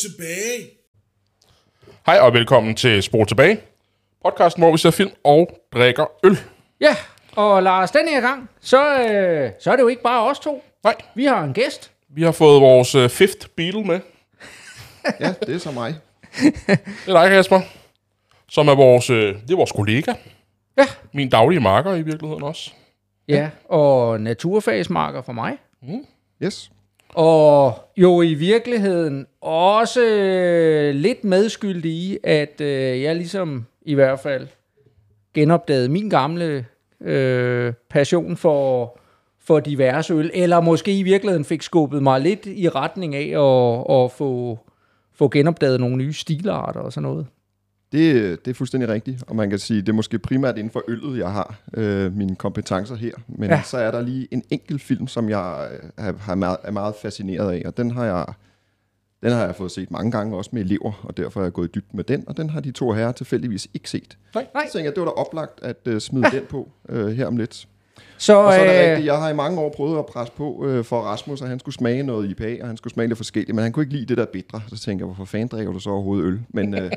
Tilbage. Hej og velkommen til Spor Tilbage. Podcasten, hvor vi ser film og drikker øl. Ja, og Lars, den her gang, så, øh, så er det jo ikke bare os to. Nej, Vi har en gæst. vi har fået vores uh, fifth Beatle med. Ja, det er så mig. Det er dig, Kasper. Som er vores, øh, det er vores kollega. Ja. Min daglige marker i virkeligheden også. Ja, og naturfagsmarker for mig. Yes. Og jo i virkeligheden også øh, lidt medskyldig i, at øh, jeg ligesom i hvert fald genopdagede min gamle øh, passion for, for diverse øl, eller måske i virkeligheden fik skubbet mig lidt i retning af at, at få, få genopdaget nogle nye stilarter og sådan noget. Det, det er fuldstændig rigtigt, og man kan sige, det er måske primært inden for øllet, jeg har øh, mine kompetencer her. Men Ja. ja. så er der lige en enkelt film, som jeg øh, har, har meget, er meget fascineret af, og den har jeg den har jeg fået set mange gange, også med elever, og derfor er jeg gået dybden med den, og den har de to herrer tilfældigvis ikke set. Nej. Nej. Så tænker jeg, det var da oplagt at øh, smide den på øh, her om lidt. Så, Og så er det øh, rigtigt, jeg har i mange år prøvet at presse på øh, for Rasmus, at han skulle smage noget IPA, og han skulle smage lidt forskelligt, men han kunne ikke lide det der bitre. Så tænker jeg, hvorfor fanden drikker du så overhovedet øl? Men, øh,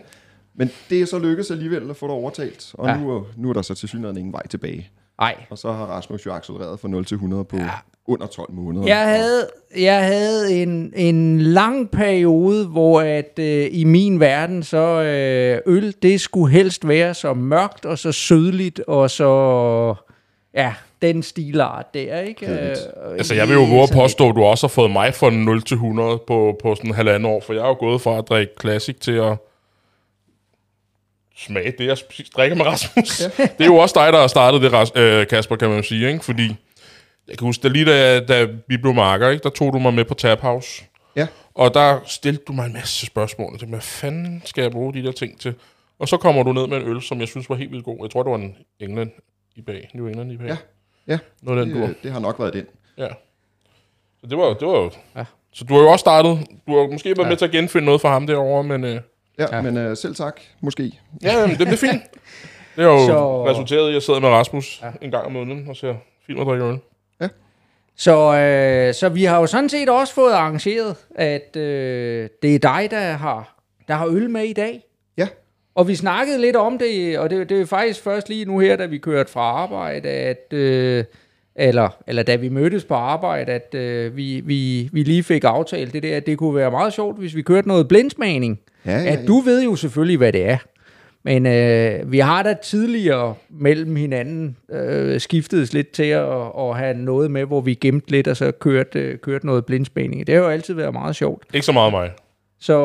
men det er så lykkedes alligevel at få det overtalt, og Ja. nu, er- nu er der så til synligheden ingen vej tilbage. Ej, Og så har Rasmus jo accelereret fra 0 til 100 på ja. under 12 måneder. Jeg havde, jeg havde en, en lang periode, hvor at øh, i min verden, så øh, øl, det skulle helst være så mørkt og så sødligt og så, ja, den stilart der, ikke? Øh, Altså, jeg vil jo våge påstå, at du også har fået mig fra 0 til 100 på, på sådan en halvanden år, for jeg er jo gået fra at drikke Classic til at smage det, jeg drikker med Rasmus. Ja. Det er jo også dig, der har startet det, øh, Kasper, kan man sige, ikke? Fordi, jeg kan huske, da lige da, da vi blev marker, ikke? der tog du mig med på Tap House. Ja. Og der stillede du mig en masse spørgsmål. Tænkte, hvad fanden skal jeg bruge de der ting til? Og så kommer du ned med en øl, som jeg synes var helt vildt god. Jeg tror, det var en England i bag. New England i bag. Ja. Ja, Noget af den, du det, det har nok været den. Ja. Så det var, det var jo... Ja. Så du har jo også startet... Du har måske været ja. med til at genfinde noget for ham derovre, men... Øh, Ja, ja. men øh, selv tak, måske. ja, jamen, det, det er fint. Det har jo Så- resulteret i, at jeg sidder med Rasmus ja. en gang om måneden og ser film og drikker øl. Så, øh, så vi har jo sådan set også fået arrangeret, at øh, det er dig, der har, der har øl med i dag. Ja, Og vi snakkede lidt om det, og det, det er faktisk først lige nu her, da vi kørte fra arbejde, at, øh, eller, eller da vi mødtes på arbejde, at øh, vi, vi, vi lige fik aftalt det der, at det kunne være meget sjovt, hvis vi kørte noget blindsmagning. Ja, ja, At ja. du ved jo selvfølgelig, hvad det er. Men øh, vi har da tidligere mellem hinanden øh, skiftet lidt til at, at have noget med, hvor vi gemte lidt, og så kørte, øh, kørte noget blindsmagning. Det har jo altid været meget sjovt. Ikke så meget mig. Så...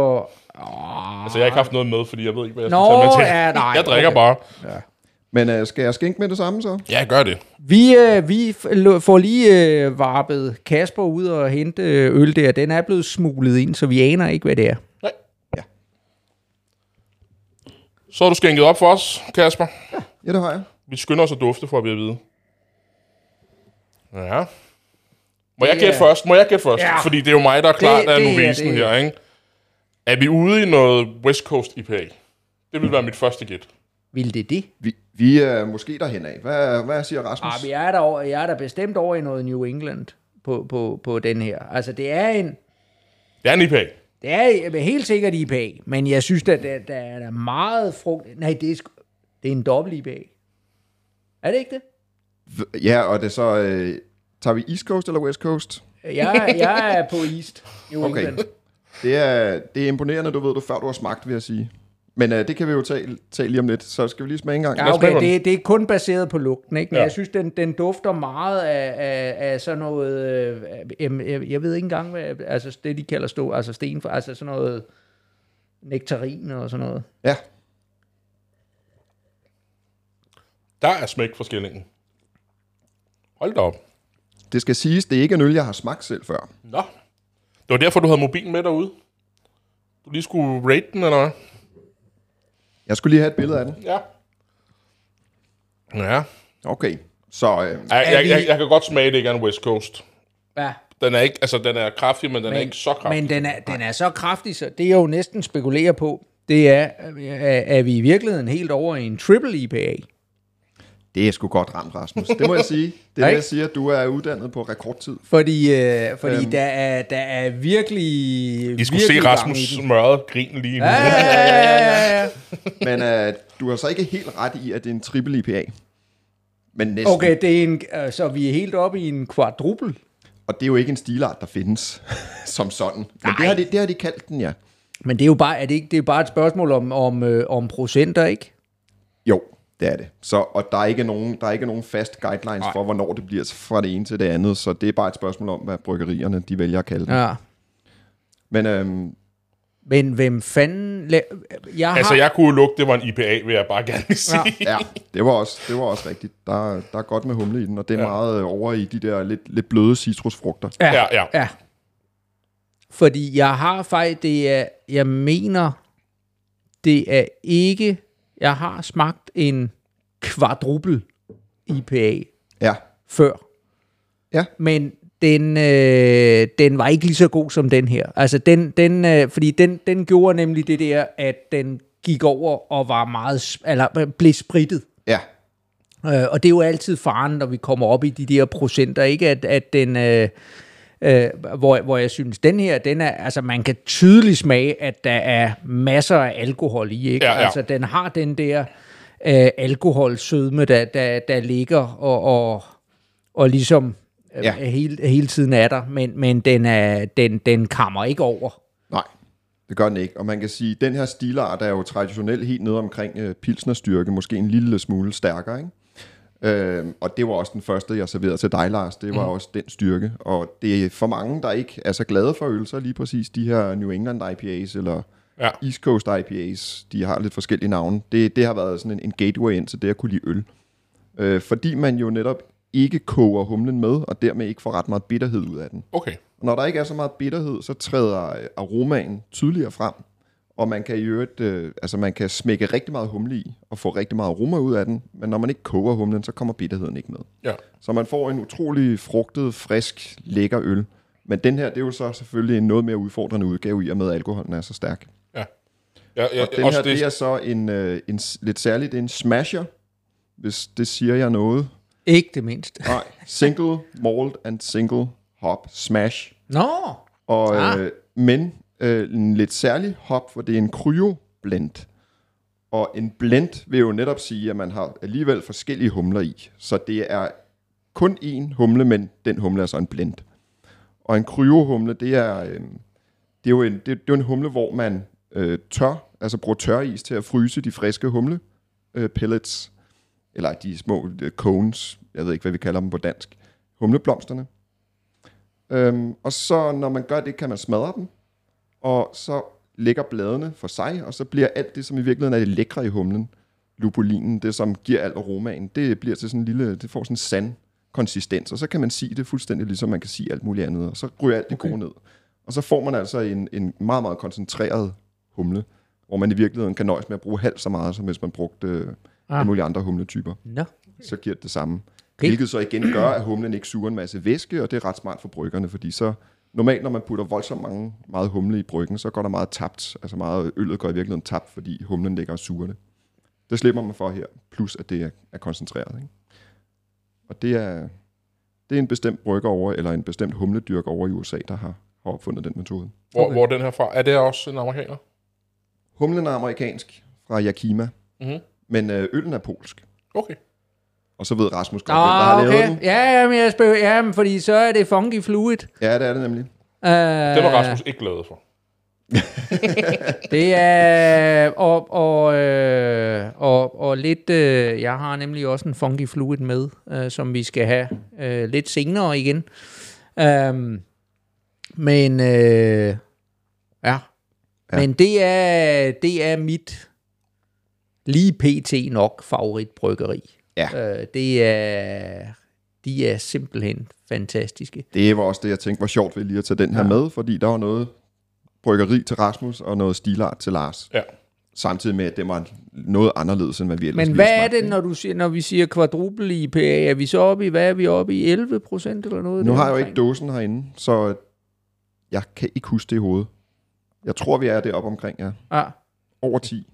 Åh, Altså, jeg har ikke haft noget med, fordi jeg ved ikke, hvad jeg skal Nå, tage med til. ja, nej, jeg drikker okay. bare. Men øh, skal jeg skænke med det samme så? Ja, gør det. Vi, øh, vi får lige øh, varpet Kasper ud og hente øh, øl der. Den er blevet smuglet ind, så vi aner ikke, hvad det er. Nej. Ja. Så har du skænket op for os, Kasper. Ja, det har jeg. Vi skynder os at dufte, for at vi at vide. Ja. Må jeg gætte er- først? Må jeg gætte først? Ja. Fordi det er jo mig, der er klart Det- af det er novisen her, ikke? Er vi ude i noget West Coast IPA? Det vil være mit første gæt. Vil det det? Vi, vi er måske derhen af. Hvad, hvad siger Rasmus? Men jeg, er der over, jeg er der bestemt over i noget New England på, på, på den her. Altså, det er en... Det er en IPA. Det er helt sikkert IPA, men jeg synes, at der, der er meget frugt... Nej, det er, det er en dobbelt IPA. Er det ikke det? Ja, og det er så... Øh, tager vi East Coast eller West Coast? Jeg, jeg er på East New Okay. England. Det er, det er imponerende, du ved du, før du har smagt, vil jeg sige. Men øh, det kan vi jo tage, tage lige om lidt. Så skal vi lige smage en gang. Ja, okay, den. det, det er kun baseret på lugten, ikke? Men ja. Jeg synes, den, den dufter meget af, af, af sådan noget... Øh, jeg, jeg, jeg ved ikke engang, hvad... Altså, det de kalder stå, altså sten, altså sådan noget nektarin og sådan noget. Ja, Der er smæk for skillingen. Hold da op. det skal siges, det er ikke en øl, jeg har smagt selv før. Nå. Det var derfor, du havde mobilen med derude. Du lige skulle rate den, eller hvad? Jeg skulle lige have et billede af den. Ja. Ja. Okay, så øh, Jeg, jeg, jeg, jeg kan godt smage, det ikke er en West Coast. Ja. Den er ikke, altså den er kraftig, men den men, er ikke så kraftig. Men den er, den er så kraftig, så det jeg jo næsten spekulerer på, det er, er, er vi i virkeligheden helt over i en triple IPA? Det er sgu godt ramt, Rasmus. Det må jeg sige. Det er det, jeg siger, at du er uddannet på rekordtid. Fordi, øh, fordi Øhm. der, er, der er virkelig I skulle se virkelig gang Rasmus smørret grin lige nu. Ja, ja, ja, ja, ja. Men øh, du har så ikke helt ret i, at det er en triple IPA. Men næsten. Okay, det er en, øh, så vi er helt oppe i en quadruple. Og det er jo ikke en stilart, der findes som sådan. Men det har, de, det har de kaldt den, ja. Men det er jo bare, er det ikke, det er bare et spørgsmål om, om, øh, om procenter, ikke? Jo, det er det. Så, og der er ikke nogen, der er ikke nogen fast guidelines Nej. for, hvornår det bliver fra det ene til det andet. Så det er bare et spørgsmål om, hvad bryggerierne de vælger at kalde det. Ja. Men øhm, Men hvem fanden... La- jeg har, Altså, jeg kunne lugte, det var en IPA, vil jeg bare gerne sige. Ja. ja, det var også, det var også rigtigt. Der, der er godt med humle i den, og det er ja. Ja. meget øh, over i de der lidt, lidt bløde citrusfrugter. Ja, Ja, ja. ja. Fordi jeg har faktisk... Det er, jeg mener, det er ikke... Jeg har smagt en quadruple IPA Ja, før. Ja. Men den, øh, den var ikke lige så god som den her. Altså den, den øh, fordi den, den gjorde nemlig det der, at den gik over og var meget, eller øh, blev spritet. ja, Øh, og det er jo altid faren, når vi kommer op i de der procenter, ikke? At, at den, øh, øh, hvor, hvor jeg synes, den her, den er, altså man kan tydeligt smage, at der er masser af alkohol i, ikke? Ja, ja. Altså den har den der øh, alkoholsødme, der, der, der ligger og, og, og ligesom øh, Ja. hele, hele tiden er der, men, men den, er, den, den kammer ikke over. nej, det gør den ikke. Og man kan sige, at den her stilart er jo traditionelt helt nede omkring øh, pilsnerstyrke, måske en lille smule stærkere, ikke? Øhm, og det var også den første, jeg serverede til dig, Lars. Det var mm. også den styrke. Og det er for mange, der ikke er så glade for øl, så lige præcis de her New England IPAs, eller Ja. East Coast IPAs, de har lidt forskellige navne. Det, det har været sådan en, en gateway ind til det at kunne lide øl. Øh, fordi man jo netop ikke koger humlen med, og dermed ikke får ret meget bitterhed ud af den. Okay. Når der ikke er så meget bitterhed, så træder øh, aromaen tydeligere frem, og man kan i øvrigt, øh, altså man kan smække rigtig meget humle i, og få rigtig meget aroma ud af den, men når man ikke koger humlen, så kommer bitterheden ikke med. Ja. Så man får en utrolig frugtet, frisk, lækker øl. Men den her, det er jo så selvfølgelig en noget mere udfordrende udgave i, og med at alkoholen er så stærk. Ja. Ja, ja, Og den her, det, det er så en, øh, en lidt særligt, det er en smasher, hvis det siger jeg noget. Ikke det mindste. Nej, single malt and single hop smash. Nå, Og, Ah. øh, men øh, en lidt særlig hop, for det er en kryoblend. Og en blend vil jo netop sige, at man har alligevel forskellige humler i. Så det er kun én humle, men den humle er så en blend. Og en kryohumle, det er, øh, det er jo en, det, det er jo en humle, hvor man øh, tør, altså bruger tørris til at fryse de friske humle øh, pellets, eller de små øh, cones, jeg ved ikke, hvad vi kalder dem på dansk, humleblomsterne. Øhm, og så når man gør det, kan man smadre dem, og så lægger bladene for sig, og så bliver alt det, som i virkeligheden er det lækre i humlen, lupulinen, det som giver alt aromaen, det bliver til sådan en lille, det får sådan en sand konsistens, og så kan man sige det fuldstændig ligesom man kan sige alt muligt andet, og så ryger alt det gode ned. Og så får man altså en, en meget, meget koncentreret humle, hvor man i virkeligheden kan nøjes med at bruge halvt så meget, som hvis man brugte øh, Ah. mulige andre humletyper. nå. Så giver det det samme. Okay. Okay. Hvilket så igen gør, at humlen ikke suger en masse væske, og det er ret smart for bryggerne, fordi så normalt, når man putter voldsomt mange, meget humle i bryggen, så går der meget tabt. Altså meget øllet går i virkeligheden tabt, fordi humlen ligger og suger det. Det slipper man for her, plus at det er, er koncentreret. Ikke? Og det er, det er en bestemt brygger over, eller en bestemt humledyrk over i USA, der har, har opfundet den metode. hvor, Okay. hvor er den her fra? Er det også en amerikaner? Humlen er amerikansk fra Yakima, Mhm. men øh, øllen er polsk. Okay. Og så ved Rasmus godt, hvem der har lavet okay. den. Ja, ja, men jeg spørger, ja, men fordi så er det funky fluid. Ja, det er det nemlig. Uh, Det var Rasmus ikke glad for. Det er, og, og, øh, og, og lidt, øh, jeg har nemlig også en funky fluid med, øh, som vi skal have øh, lidt senere igen. Um, men, øh, ja. Ja. ja. Men det er, det er mit lige pt. nok favoritbryggeri. Ja. Øh, det er, de er simpelthen fantastiske. Det var også det, jeg tænkte var sjovt ved lige at tage den her Ja. med, fordi der var noget bryggeri til Rasmus og noget stilart til Lars. Ja. Samtidig med, at det var noget anderledes, end hvad vi ellers Men hvad er det, når, du siger, når vi siger kvadruple IPA? Er vi så oppe i, hvad er vi oppe i? 11 procent eller noget? Nu har jeg jo ikke dåsen herinde, så jeg kan ikke huske det i hovedet. Jeg tror, vi er det op omkring, ja. Ja. Over 10.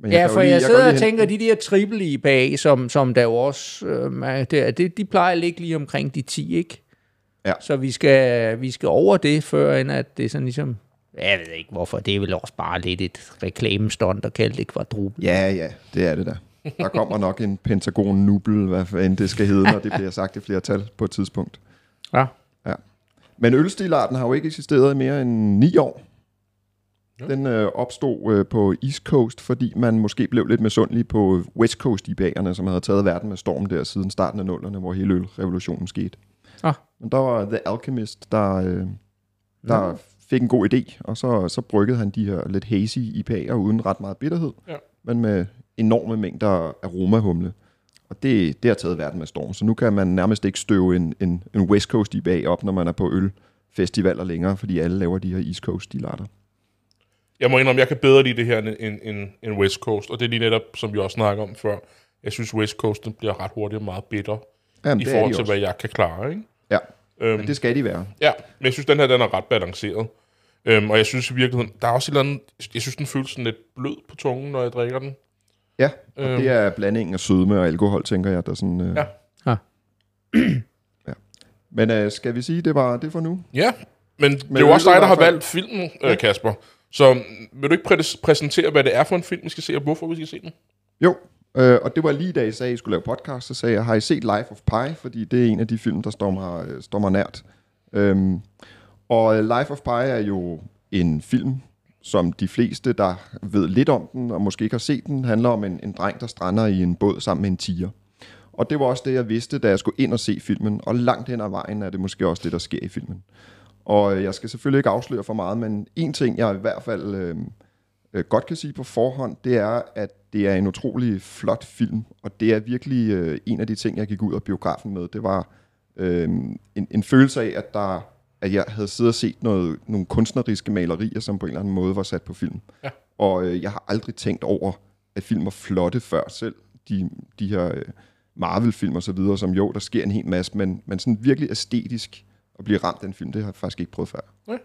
Ja. Men Ja, kan jo for lige- jeg kan sidder og tænker, de der triple i bag, som, som der jo også, øh, er der, det, de plejer at ligge lige omkring de 10, ikke? Ja. Så vi skal, vi skal over det, før end at det er sådan ligesom, jeg ved ikke hvorfor, det er vel også bare lidt et reklamestunt at kalde det kvadruple. Ja, ja, det er det da. Der kommer nok en pentagon nubel, hvad end det skal hedde, når det bliver sagt i flertal på et tidspunkt. Ja. Men ølstilarten har jo ikke eksisteret i mere end ni år. Den øh, opstod øh, på East Coast, fordi man måske blev lidt misundelig på West Coast IPA'erne, som havde taget verden med storm der siden starten af nullerne, hvor hele ølrevolutionen skete. Ah. Men der var The Alchemist, der, øh, der fik en god idé, og så, så bryggede han de her lidt hazy IPA'er uden ret meget bitterhed, Ja. men med enorme mængder aromahumle. Og det, det har taget verden med storm, så nu kan man nærmest ikke støve en, en, en West Coast IPA op, når man er på ølfestivaler længere, fordi alle laver de her East Coast stilarter. Jeg må indrømme, jeg kan bedre lide det her end, end, end, West Coast, og det er lige netop, som vi også snakker om før. Jeg synes, West Coast den bliver ret hurtigt meget bitter, Jamen, i forhold til, også. hvad jeg kan klare, ikke? Ja, Øhm, men det skal de være. Ja, men jeg synes, den her den er ret balanceret. Øhm, og jeg synes i virkeligheden, der er også et eller andet, jeg synes, den føles sådan lidt blød på tungen, når jeg drikker den. Ja, og Øhm. det er blandingen af sødme og alkohol, tænker jeg, der sådan... Øh, Ja. Ja. ja. Men øh, skal vi sige, det var det for nu? Ja, men, men det er jo også dig, der har valgt filmen, øh, Kasper. Så vil du ikke præ- præsentere, hvad det er for en film, vi skal se, og hvorfor vi skal se den? Jo, øh, og det var lige da I sagde, at I skulle lave podcast, så sagde jeg, har I set Life of Pi? Fordi det er en af de film, der står mig, øh, står mig nært. Øhm, og øh, Life of Pi er jo en film, som de fleste, der ved lidt om den, og måske ikke har set den, handler om en, en dreng, der strander i en båd sammen med en tiger. Og det var også det, jeg vidste, da jeg skulle ind og se filmen. Og langt hen ad vejen er det måske også det, der sker i filmen. Og øh, jeg skal selvfølgelig ikke afsløre for meget, men en ting, jeg i hvert fald øh, øh, godt kan sige på forhånd, det er, at det er en utrolig flot film. Og det er virkelig øh, en af de ting, jeg gik ud af biografen med. Det var øh, en, en følelse af, at, der, at jeg havde siddet og set noget, nogle kunstneriske malerier, som på en eller anden måde var sat på film. Ja. Og øh, jeg har aldrig tænkt over, at film var flotte før selv. De, de her øh, Marvel-film og så videre, som jo, der sker en hel masse, men, men sådan virkelig æstetisk at blive ramt af en film, det har jeg faktisk ikke prøvet før. Nej.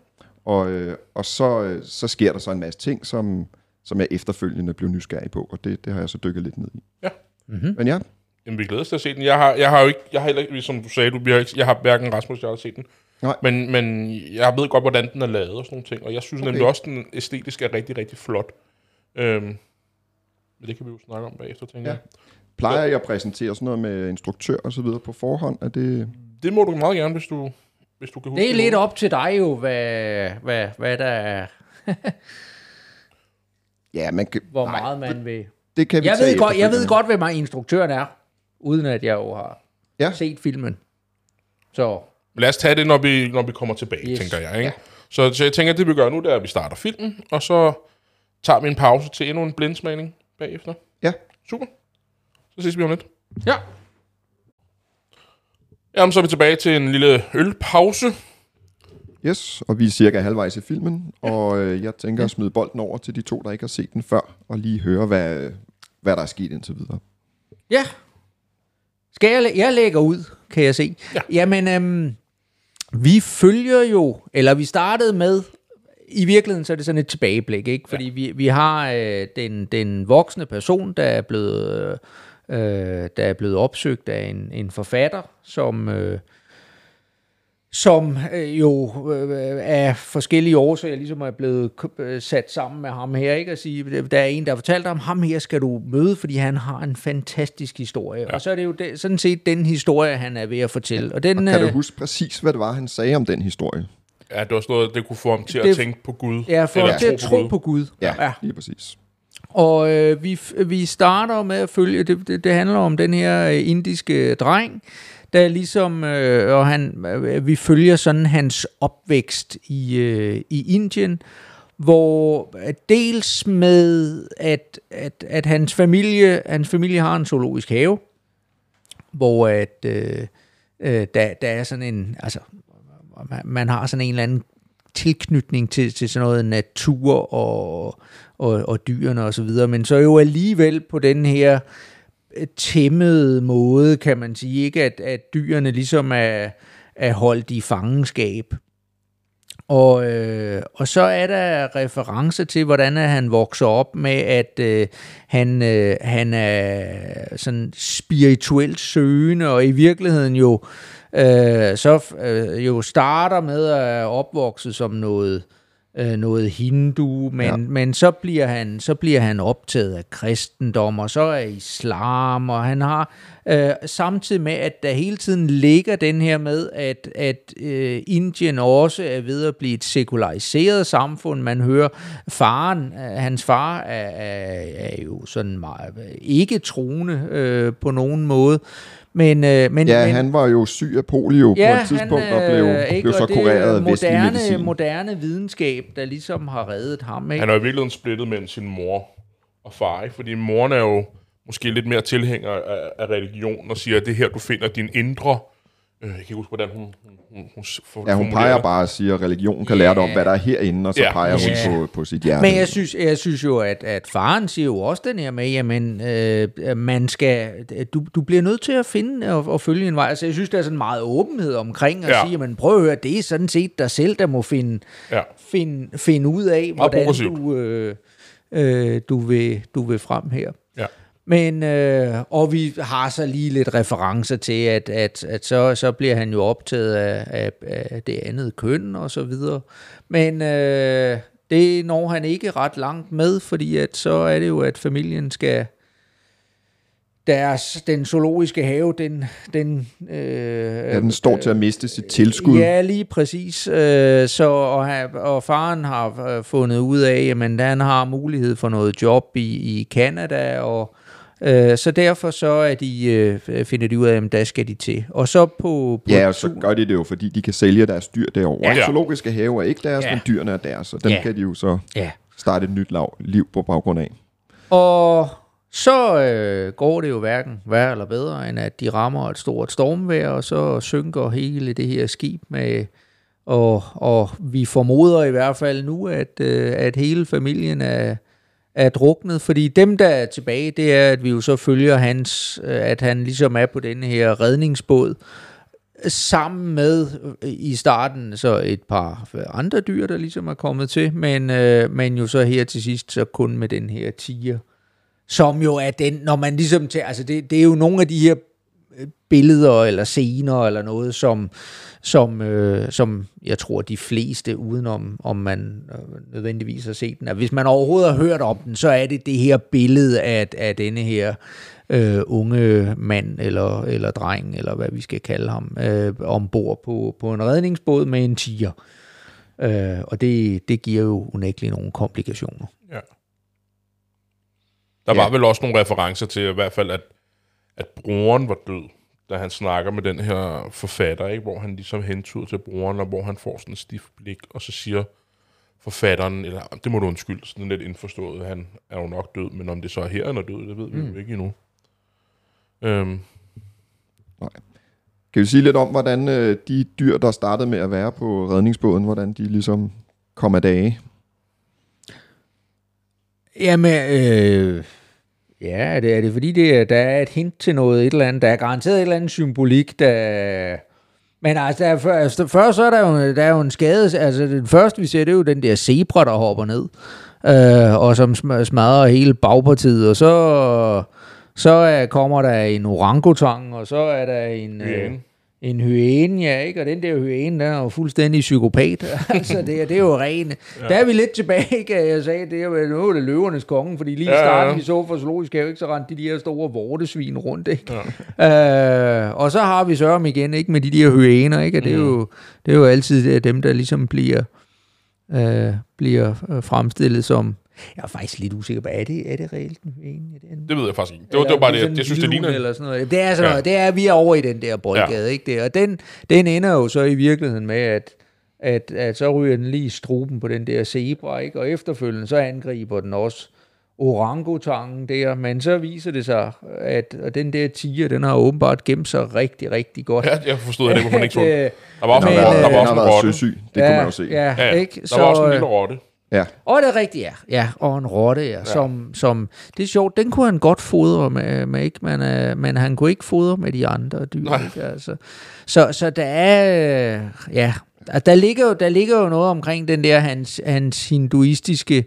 Og, øh, og så, øh, så sker der så en masse ting, som, som jeg efterfølgende blev nysgerrig på, og det, det har jeg så dykket lidt ned i. Ja. Mhm. Men ja, Jamen, vi glæder os til at se den. Jeg har, jeg har jo ikke, jeg har heller ikke, som du sagde, du, vi har ikke, jeg har hverken Rasmus, jeg har set den. Nej. Men, men jeg ved godt, hvordan den er lavet og sådan nogle ting. Og jeg synes okay. nemlig også, den æstetisk er rigtig, rigtig flot. Øhm, men det kan vi jo snakke om bagefter, tænker Ja. jeg. plejer jeg at præsentere sådan noget med instruktør og så videre på forhånd? Er det... Det må du meget gerne, hvis du, hvis du kan huske Det er lidt nu. op til dig jo, hvad, hvad, hvad der er, Ja, man kan... hvor nej, meget man vil. Det kan vi Jeg ved, godt, jeg ved godt, hvem instruktøren er, uden at jeg jo har Ja. set filmen. Så Lad os tage det, når vi, når vi kommer tilbage, Yes. tænker jeg. Ikke? Så, så jeg tænker, at det vi gør nu, det er, at vi starter filmen, og så tager vi en pause til endnu en blindsmagning bagefter. Ja. Super. Så ses vi om lidt. ja, Jamen, så er vi tilbage til en lille ølpause. Yes, og vi er cirka halvvejs i filmen, og øh, jeg tænker at smide bolden over til de to, der ikke har set den før, og lige høre, hvad, hvad der er sket indtil videre. ja. Skal jeg, læ- jeg lægger ud, kan jeg se. Ja. Jamen, øhm, vi følger jo, eller vi startede med, i virkeligheden så er det sådan et tilbageblik, ikke? Fordi ja. vi, vi har øh, den, den voksne person, der er blevet, øh, der er blevet opsøgt af en, en forfatter, som... Øh, som øh, jo øh, af forskellige årsager ligesom er blevet øh, sat sammen med ham her, ikke? At sige, der er en, der har fortalt ham, ham her skal du møde, fordi han har en fantastisk historie. Ja. Og så er det jo det, sådan set den historie, han er ved at fortælle. Og den, Og kan du øh, huske præcis, hvad det var, han sagde om den historie? Ja, det var sådan noget, det kunne få ham til Det- at tænke på Gud. Ja, for Eller til at tro på Gud. Ja, ja. lige præcis. Og øh, vi, vi starter med at følge, det, det, det handler om den her øh, indiske dreng, der ligesom, øh, og han, øh, vi følger sådan hans opvækst i, øh, i Indien, hvor øh, dels med, at, at, at hans, familie, hans familie har en zoologisk have, hvor at, øh, øh, der, der er sådan en, altså, man, man har sådan en eller anden tilknytning til, til sådan noget natur og, og, og dyrene og så videre, men så jo alligevel på den her øh, tæmmede måde, kan man sige, ikke at, at dyrene ligesom er, er holdt i fangenskab. Og, øh, og så er der reference til, hvordan han vokser op med, at øh, han, øh, han er sådan spirituelt søgende, og i virkeligheden jo, øh, så øh, jo starter med at opvokse som noget, øh, noget hindu, men, ja. men så, bliver han, så bliver han optaget af kristendom, og så er islam, og han har øh, samtidig med, at der hele tiden ligger den her med, at, at øh, Indien også er ved at blive et sekulariseret samfund. Man hører, faren, øh, hans far er, er, er jo sådan meget, ikke troende øh, på nogen måde, men, øh, men, Ja, men, han var jo syg af polio ja, på et tidspunkt, han, og blev, øh, ikke, blev så og er kureret af vestlig moderne, medicin. moderne videnskab, der ligesom har reddet ham. Ikke? Han er jo i virkeligheden splittet mellem sin mor og far, ikke? fordi moren er jo måske lidt mere tilhænger af, af religion og siger, at det er her, du finder din indre... Øh, jeg kan ikke huske, hvordan hun, hun, hun, hun for, Ja, hun peger det. bare og siger, at religion kan lære dig om, hvad der er herinde, og så Ja, peger hun præcis. på, på sit hjerte. Men jeg synes, jeg synes jo, at, at faren siger jo også den her med, jamen, øh, man skal, du, du bliver nødt til at finde og, og følge en vej. Altså, jeg synes, der er sådan meget åbenhed omkring at Ja. sige, jamen, prøv at høre, det er sådan set dig selv, der må finde, Ja. finde, finde ud af, hvordan du, øh, øh, du, vil, du vil frem her. Men, øh, og vi har så lige lidt referencer til, at, at, at så, så bliver han jo optaget af, af, af det andet køn og så videre. Men øh, det når han ikke ret langt med, fordi at så er det jo, at familien skal deres, den zoologiske have, den, den, øh, Ja, den står til at miste sit tilskud. Ja, lige præcis. Øh, så, og, og faren har øh, fundet ud af, at han har mulighed for noget job i, i Canada, og øh, så derfor så er de, øh, finder de ud af, at der skal de til. Og så på, på Ja, og så gør de det jo, fordi de kan sælge deres dyr derovre. Ja. Zoologiske have er ikke deres, Ja. men dyrene er deres, og dem Ja. ja. kan de jo så Ja. starte et nyt lav, liv på baggrund af. Og så øh, går det jo hverken værre eller bedre, end at de rammer et stort stormvejr, og så synker hele det her skib med... Og, og vi formoder i hvert fald nu, at, øh, at hele familien er, er druknet, fordi dem, der er tilbage, det er, at vi jo så følger hans, øh, at han ligesom er på den her redningsbåd, sammen med øh, i starten så et par andre dyr, der ligesom er kommet til, men, øh, men jo så her til sidst så kun med den her tiger, som jo er den, når man ligesom tager, altså det, det er jo nogle af de her billeder eller scener eller noget, som, som, øh, som jeg tror de fleste, udenom om man øh, nødvendigvis har set den, at hvis man overhovedet har hørt om den, så er det det her billede af, af denne her øh, unge mand eller, eller dreng, eller hvad vi skal kalde ham, øh, ombord på, på en redningsbåd med en tiger. Øh, og det, det giver jo unægteligt nogle komplikationer. Ja. Der Ja. var vel også nogle referencer til i hvert fald, at, at broren var død, da han snakker med den her forfatter, ikke? hvor han ligesom hentyder til broren, og hvor han får sådan et stift blik, og så siger forfatteren, eller det må du undskylde, sådan lidt indforstået, han er jo nok død, men om det så er her, han er død, det ved vi Mm. jo ikke endnu. Øhm, Kan vi sige lidt om, hvordan øh, de dyr, der startede med at være på redningsbåden, hvordan de ligesom kom af dage? Jamen, øh, ja, er det, er det fordi, det, der er et hint til noget, et eller andet, der er garanteret et eller andet symbolik, der... Men altså, der er først, altså, først så er der, jo, der er jo en skade, altså den første vi ser, det er jo den der zebra, der hopper ned, øh, og som smadrer hele bagpartiet, og så, så er, kommer der en orangutang, og så er der en... Øh, en hyæne, ja, ikke? Og den der hyæne, den er jo fuldstændig psykopat. altså, det, er, det er jo rene. Ja. Der er vi lidt tilbage, ikke? Jeg sagde, det er, nu er det løvernes konge, fordi lige i Ja, ja, starten, ja. vi så for zoologisk have, ikke? så rendte de, de her store vortesvin rundt, ikke? Ja. Øh, og så har vi Søren igen, ikke? Med de der hyæner, ikke? Og det er jo, det er jo altid dem, der ligesom bliver, øh, bliver øh, fremstillet som... Jeg er faktisk lidt usikker på, er det, er det reelt? Er det det ved jeg faktisk ikke. Det var, det var bare det, jeg, jeg synes, det ligner... Eller sådan noget. Det er sådan Ja. noget. Det er, vi er over i den der boldgade, ja. ikke det? Og den, den ender jo så i virkeligheden med, at, at, at så ryger den lige i struben på den der zebra, ikke? Og efterfølgende så angriber den også orangutangen der, men så viser det sig, at, at den der tiger, den har åbenbart gemt sig rigtig, rigtig godt. Ja, jeg forstod det, hvorfor man ikke så den. Øh, Der var også, Men, en, rotte- der øh, var Den også en rotte. søsyg, det kunne man jo se. Ja, Ja, ikke? der var også en lille øh, rotte. Ja, Og det er rigtigt, ja. Ja, og en rotte, ja. Som, som, det er sjovt, den kunne han godt fodre med, med ikke? Men, øh, men han kunne ikke fodre med de andre dyr. Nej. Ikke? Altså, så, så der er, øh, ja, at der ligger, jo, der ligger jo noget omkring den der hans, hans hinduistiske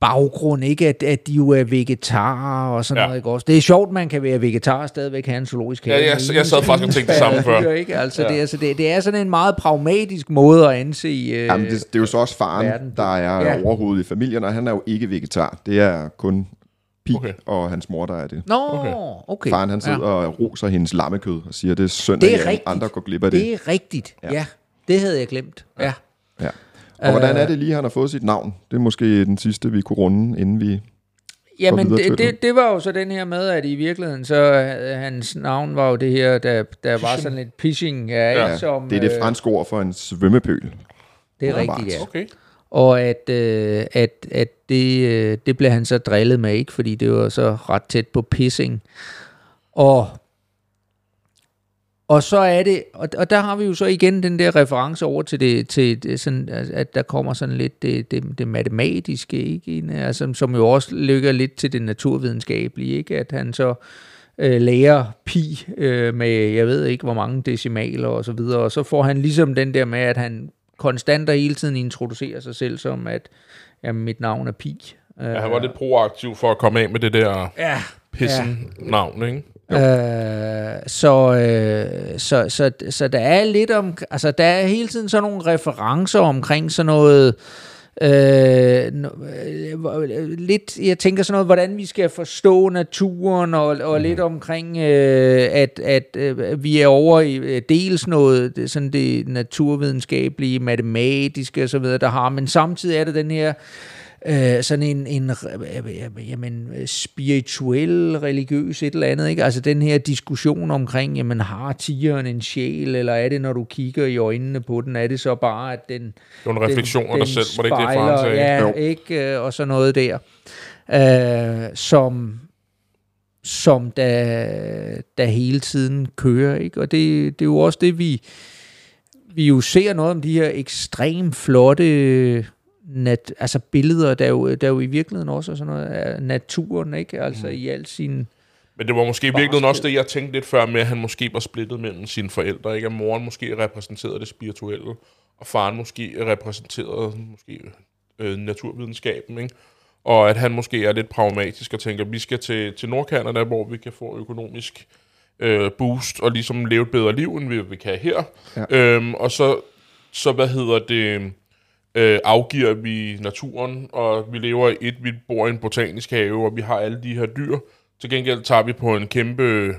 baggrund, ikke? At, at de jo er vegetarer og sådan Ja. noget, ikke også? Det er sjovt, man kan være vegetar og stadigvæk have en zoologisk have. Ja, jeg- med jeg sad faktisk og tænkte det samme før. Ikke? Altså, Ja. det, er, altså, det, det er sådan en meget pragmatisk måde at anse... Øh, Jamen, det, det er jo så også faren, verden. der er Ja. overhovedet i familien, og han er jo ikke vegetar. Det er kun Pig Okay. og hans mor, der er det. Nå, Okay. okay. Faren han sidder ja. og roser hendes lammekød og siger, det er synd, Det at andre går glip af det. Det er rigtigt, ja. Ja. ja. Det havde jeg glemt, ja. Ja. Og hvordan Øh. er det lige, han har fået sit navn? Det er måske den sidste, vi kunne runde, inden vi... Jamen, videre til det, det, det var jo så den her med, at i virkeligheden, så øh, hans navn var jo det her, der, der var sådan lidt pitching, ja, Ja, som, Det er det øh, franske ord for en svømmepøl. Det er rigtigt, ja. Okay. Og at, øh, at, at det, øh, det blev han så drillet med, ikke? Fordi det var så ret tæt på pissing. Og, og så er det, og, og der har vi jo så igen den der reference over til det, til det sådan, at der kommer sådan lidt det, det, det matematiske, ikke? Altså, som jo også ligger lidt til det naturvidenskabelige, ikke? At han så øh, lærer pi øh, med, jeg ved ikke, hvor mange decimaler og så videre, og så får han ligesom den der med, at han konstant og hele tiden introducerer sig selv som, at jamen, mit navn er pi. Ja, han var lidt proaktiv for at komme af med det der Ja, pissen navn, ikke? Øh, så, øh, så, så, så der er lidt om, altså der er hele tiden sådan nogle referencer omkring sådan noget, øh, øh, lidt, jeg tænker sådan noget, hvordan vi skal forstå naturen, og, og mm. lidt omkring, øh, at, at øh, vi er over i øh, dels noget, det, sådan det naturvidenskabelige, matematiske osv., der har, men samtidig er det den her, øh, sådan en, en øh, jamen, spirituel, religiøs et eller andet, ikke? Altså den her diskussion omkring, jamen har tigeren en sjæl, eller er det, når du kigger i øjnene på den, er det så bare, at den... Det var en refleksion af dig selv, var det ikke det, faren sagde? Ja, Jo. ikke? Øh, Og sådan noget der. Øh, som som der, der hele tiden kører, ikke? Og det, det er jo også det, vi, vi jo ser noget om de her ekstremt flotte nat, altså billeder, der jo, der jo i virkeligheden også er sådan noget af naturen, ikke? Altså Mm. i al sin... Men det var måske i virkeligheden også det, jeg tænkte lidt før med, at han måske var splittet mellem sine forældre. Ikke? At moren måske repræsenterede det spirituelle, og faren måske repræsenterede måske, øh, naturvidenskaben. Ikke? Og at han måske er lidt pragmatisk og tænker, at vi skal til, til Nordkanada, hvor vi kan få økonomisk øh, boost og ligesom leve et bedre liv, end vi, vi kan her. Ja. Øhm, og så, så, hvad hedder det, øh, afgiver vi naturen, og vi lever i et, vi bor i en botanisk have, og vi har alle de her dyr. Til gengæld tager vi på en kæmpe,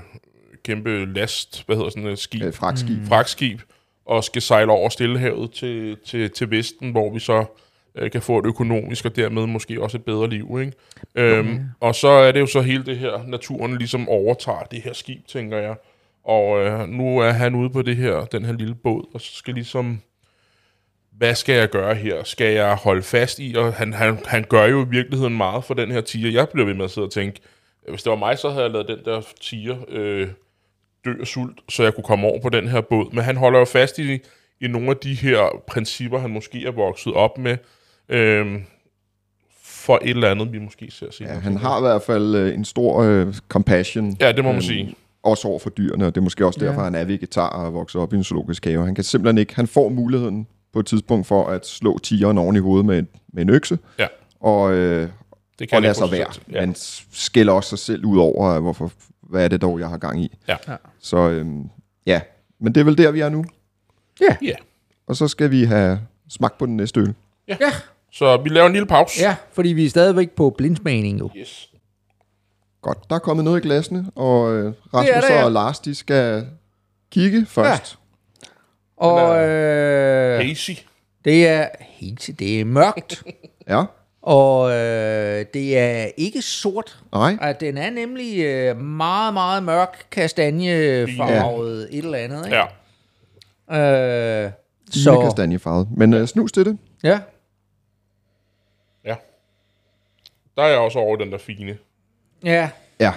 kæmpe last, hvad hedder sådan et skib, Øh, fragtskib. mm. fragtskib, og skal sejle over Stillehavet til, til, til Vesten, hvor vi så øh, kan få et økonomisk og dermed måske også et bedre liv. Ikke? Øhm, og så er det jo så hele det her, naturen ligesom overtager det her skib, tænker jeg. Og øh, nu er han ude på det her, den her lille båd, og så skal ligesom, hvad skal jeg gøre her? Skal jeg holde fast i? Og han, han, han gør jo i virkeligheden meget for den her tiger. Jeg bliver ved med at sidde og tænke, hvis det var mig, så havde jeg lavet den der tiger øh, dø af sult, så jeg kunne komme over på den her båd. Men han holder jo fast i, i nogle af de her principper, han måske er vokset op med, øh, for et eller andet, vi måske ser senere. Ja, han har i hvert fald øh, en stor øh, compassion. Ja, det må man øhm, sige. Også over for dyrene, og det er måske også derfor, Ja. han er vegetar og er vokset op i en zoologisk have. Han kan simpelthen ikke, han får muligheden på et tidspunkt for at slå tigeren oven i hovedet med, med en økse, Ja. og, øh, Det og han lade sig være. Ja. Man skælder også sig selv ud over, øh, hvorfor, hvad er det dog, jeg har gang i. Ja. Ja. Så øhm, ja, men det er vel der, vi er nu. Ja. Og så skal vi have smagt på den næste øl. Ja, Så vi laver en lille pause. ja, fordi vi er stadigvæk på blindsmagning jo. Yes. Godt, der er kommet noget i glasene, og øh, Rasmus Det der, ja. og Lars, de skal kigge først. Og øh, Hazy. det er helt, det er mørkt, Ja, og øh, det er ikke sort. nej, At den er nemlig øh, meget, meget mørk kastanjefarvet et eller andet. Ikke? Ja. Øh, så... så, kastanjefarvet. Men øh, snus til det. ja. Ja. Der er jeg også over den der fine. Ja, Ja.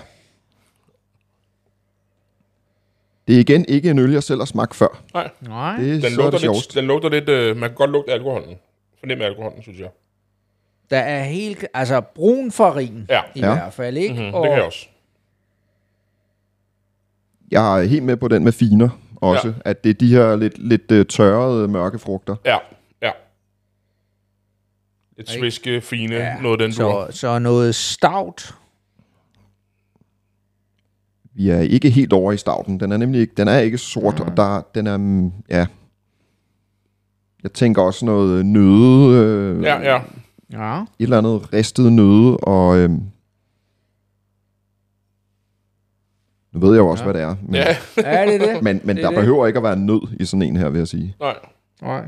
Det er igen ikke en øl, jeg selv har smagt før. Nej, nej. Det er den er lugter, det lidt, den lugter lidt, øh, man kan godt lugte alkoholen. fornemme alkoholen, synes jeg. Der er helt, altså brun farin Ja. i Ja. hvert fald, ikke? Mm-hmm. Det kan jeg også. Jeg er helt med på den med finer også, Ja. at det er de her lidt, lidt uh, tørrede mørke frugter. Ja, ja. Lidt Ikke? sviske, fine, Ja, noget den så, så noget stout. Vi er ikke helt over i stavten. Den er nemlig ikke, den er ikke sort, og der, den er, mm, ja... Jeg tænker også noget nøde, øh, Ja, ja. Ja. et eller andet ristet nøde, og... Øh, nu ved jeg jo også, Ja. ja. hvad det er. Men, Ja, Er det det? men, men Det er der det. behøver ikke at være nød i sådan en her, vil jeg sige. nej. Nej.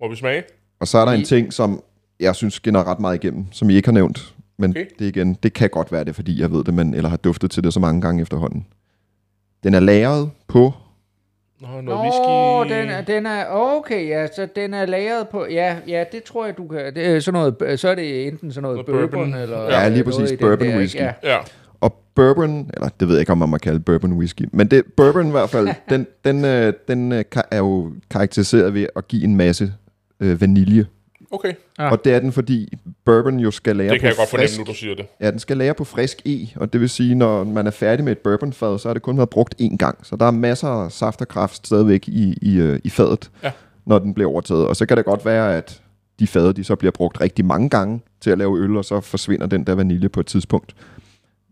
Må vi smage? Og så er der en ting, som jeg synes skinner ret meget igennem, som I ikke har nævnt. Men Okay. det igen, det kan godt være det, fordi jeg ved det, men, eller har duftet til det så mange gange efterhånden. Den er lagret på, Nå, noget Nå, whisky. den er, den er, okay, ja, så den er lagret på, ja, ja, det tror jeg, du kan, det er sådan noget, så er det enten sådan noget, Noget bourbon, bourbon. eller Ja, lige præcis, bourbon der, whisky. Ja. Ja, og bourbon, eller det ved jeg ikke, om man må kalde bourbon whisky, men det, bourbon i hvert fald, den, den, øh, den øh, er jo karakteriseret ved at give en masse øh, vanilje. Okay. Ja. Ja. Og det er den, fordi bourbon jo skal lære Det kan på jeg godt fornemme, frisk, nu du siger det. Ja, den skal lære på frisk E, og det vil sige, når man er færdig med et bourbonfad, så har det kun været brugt én gang. Så der er masser af saft og kraft stadigvæk i, i, øh, i fadet, Ja. når den bliver overtaget. Og så kan det godt være, at de fade, de så bliver brugt rigtig mange gange til at lave øl, og så forsvinder den der vanilje på et tidspunkt.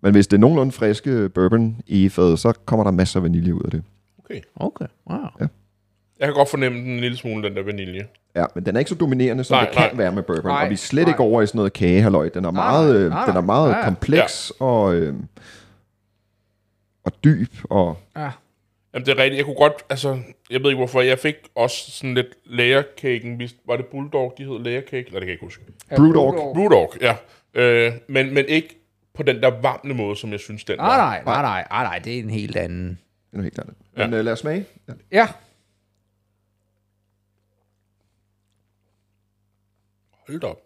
Men hvis det er nogenlunde friske bourbon i fadet, så kommer der masser af vanilje ud af det. Okay. Okay, wow. Jeg kan godt fornemme den en lille smule, den der vanilje. Ja, men den er ikke så dominerende, som Nej, nej, det kan nej. være med bourbon. Nej, og vi er slet nej. ikke over i sådan noget kagehalløj. Den er Nej, meget, nej, øh, nej, den er nej. meget Ja. kompleks og, øh, og dyb. Og Ja. Jamen, det er rigtigt. Jeg kunne godt, altså, jeg ved ikke hvorfor, jeg fik også sådan lidt lagercaken. Var det Bulldog, de hed lagercake? Nej, det kan jeg ikke huske. Ja, Brewdog. Brewdog, ja. Øh, men, men ikke på den der varme måde, som jeg synes, den Nej, var. nej, nej, nej, nej, nej, det er en helt anden. det er noget helt andet. Ja. Men øh, lad os smage. Ja. Ja, Hold da op.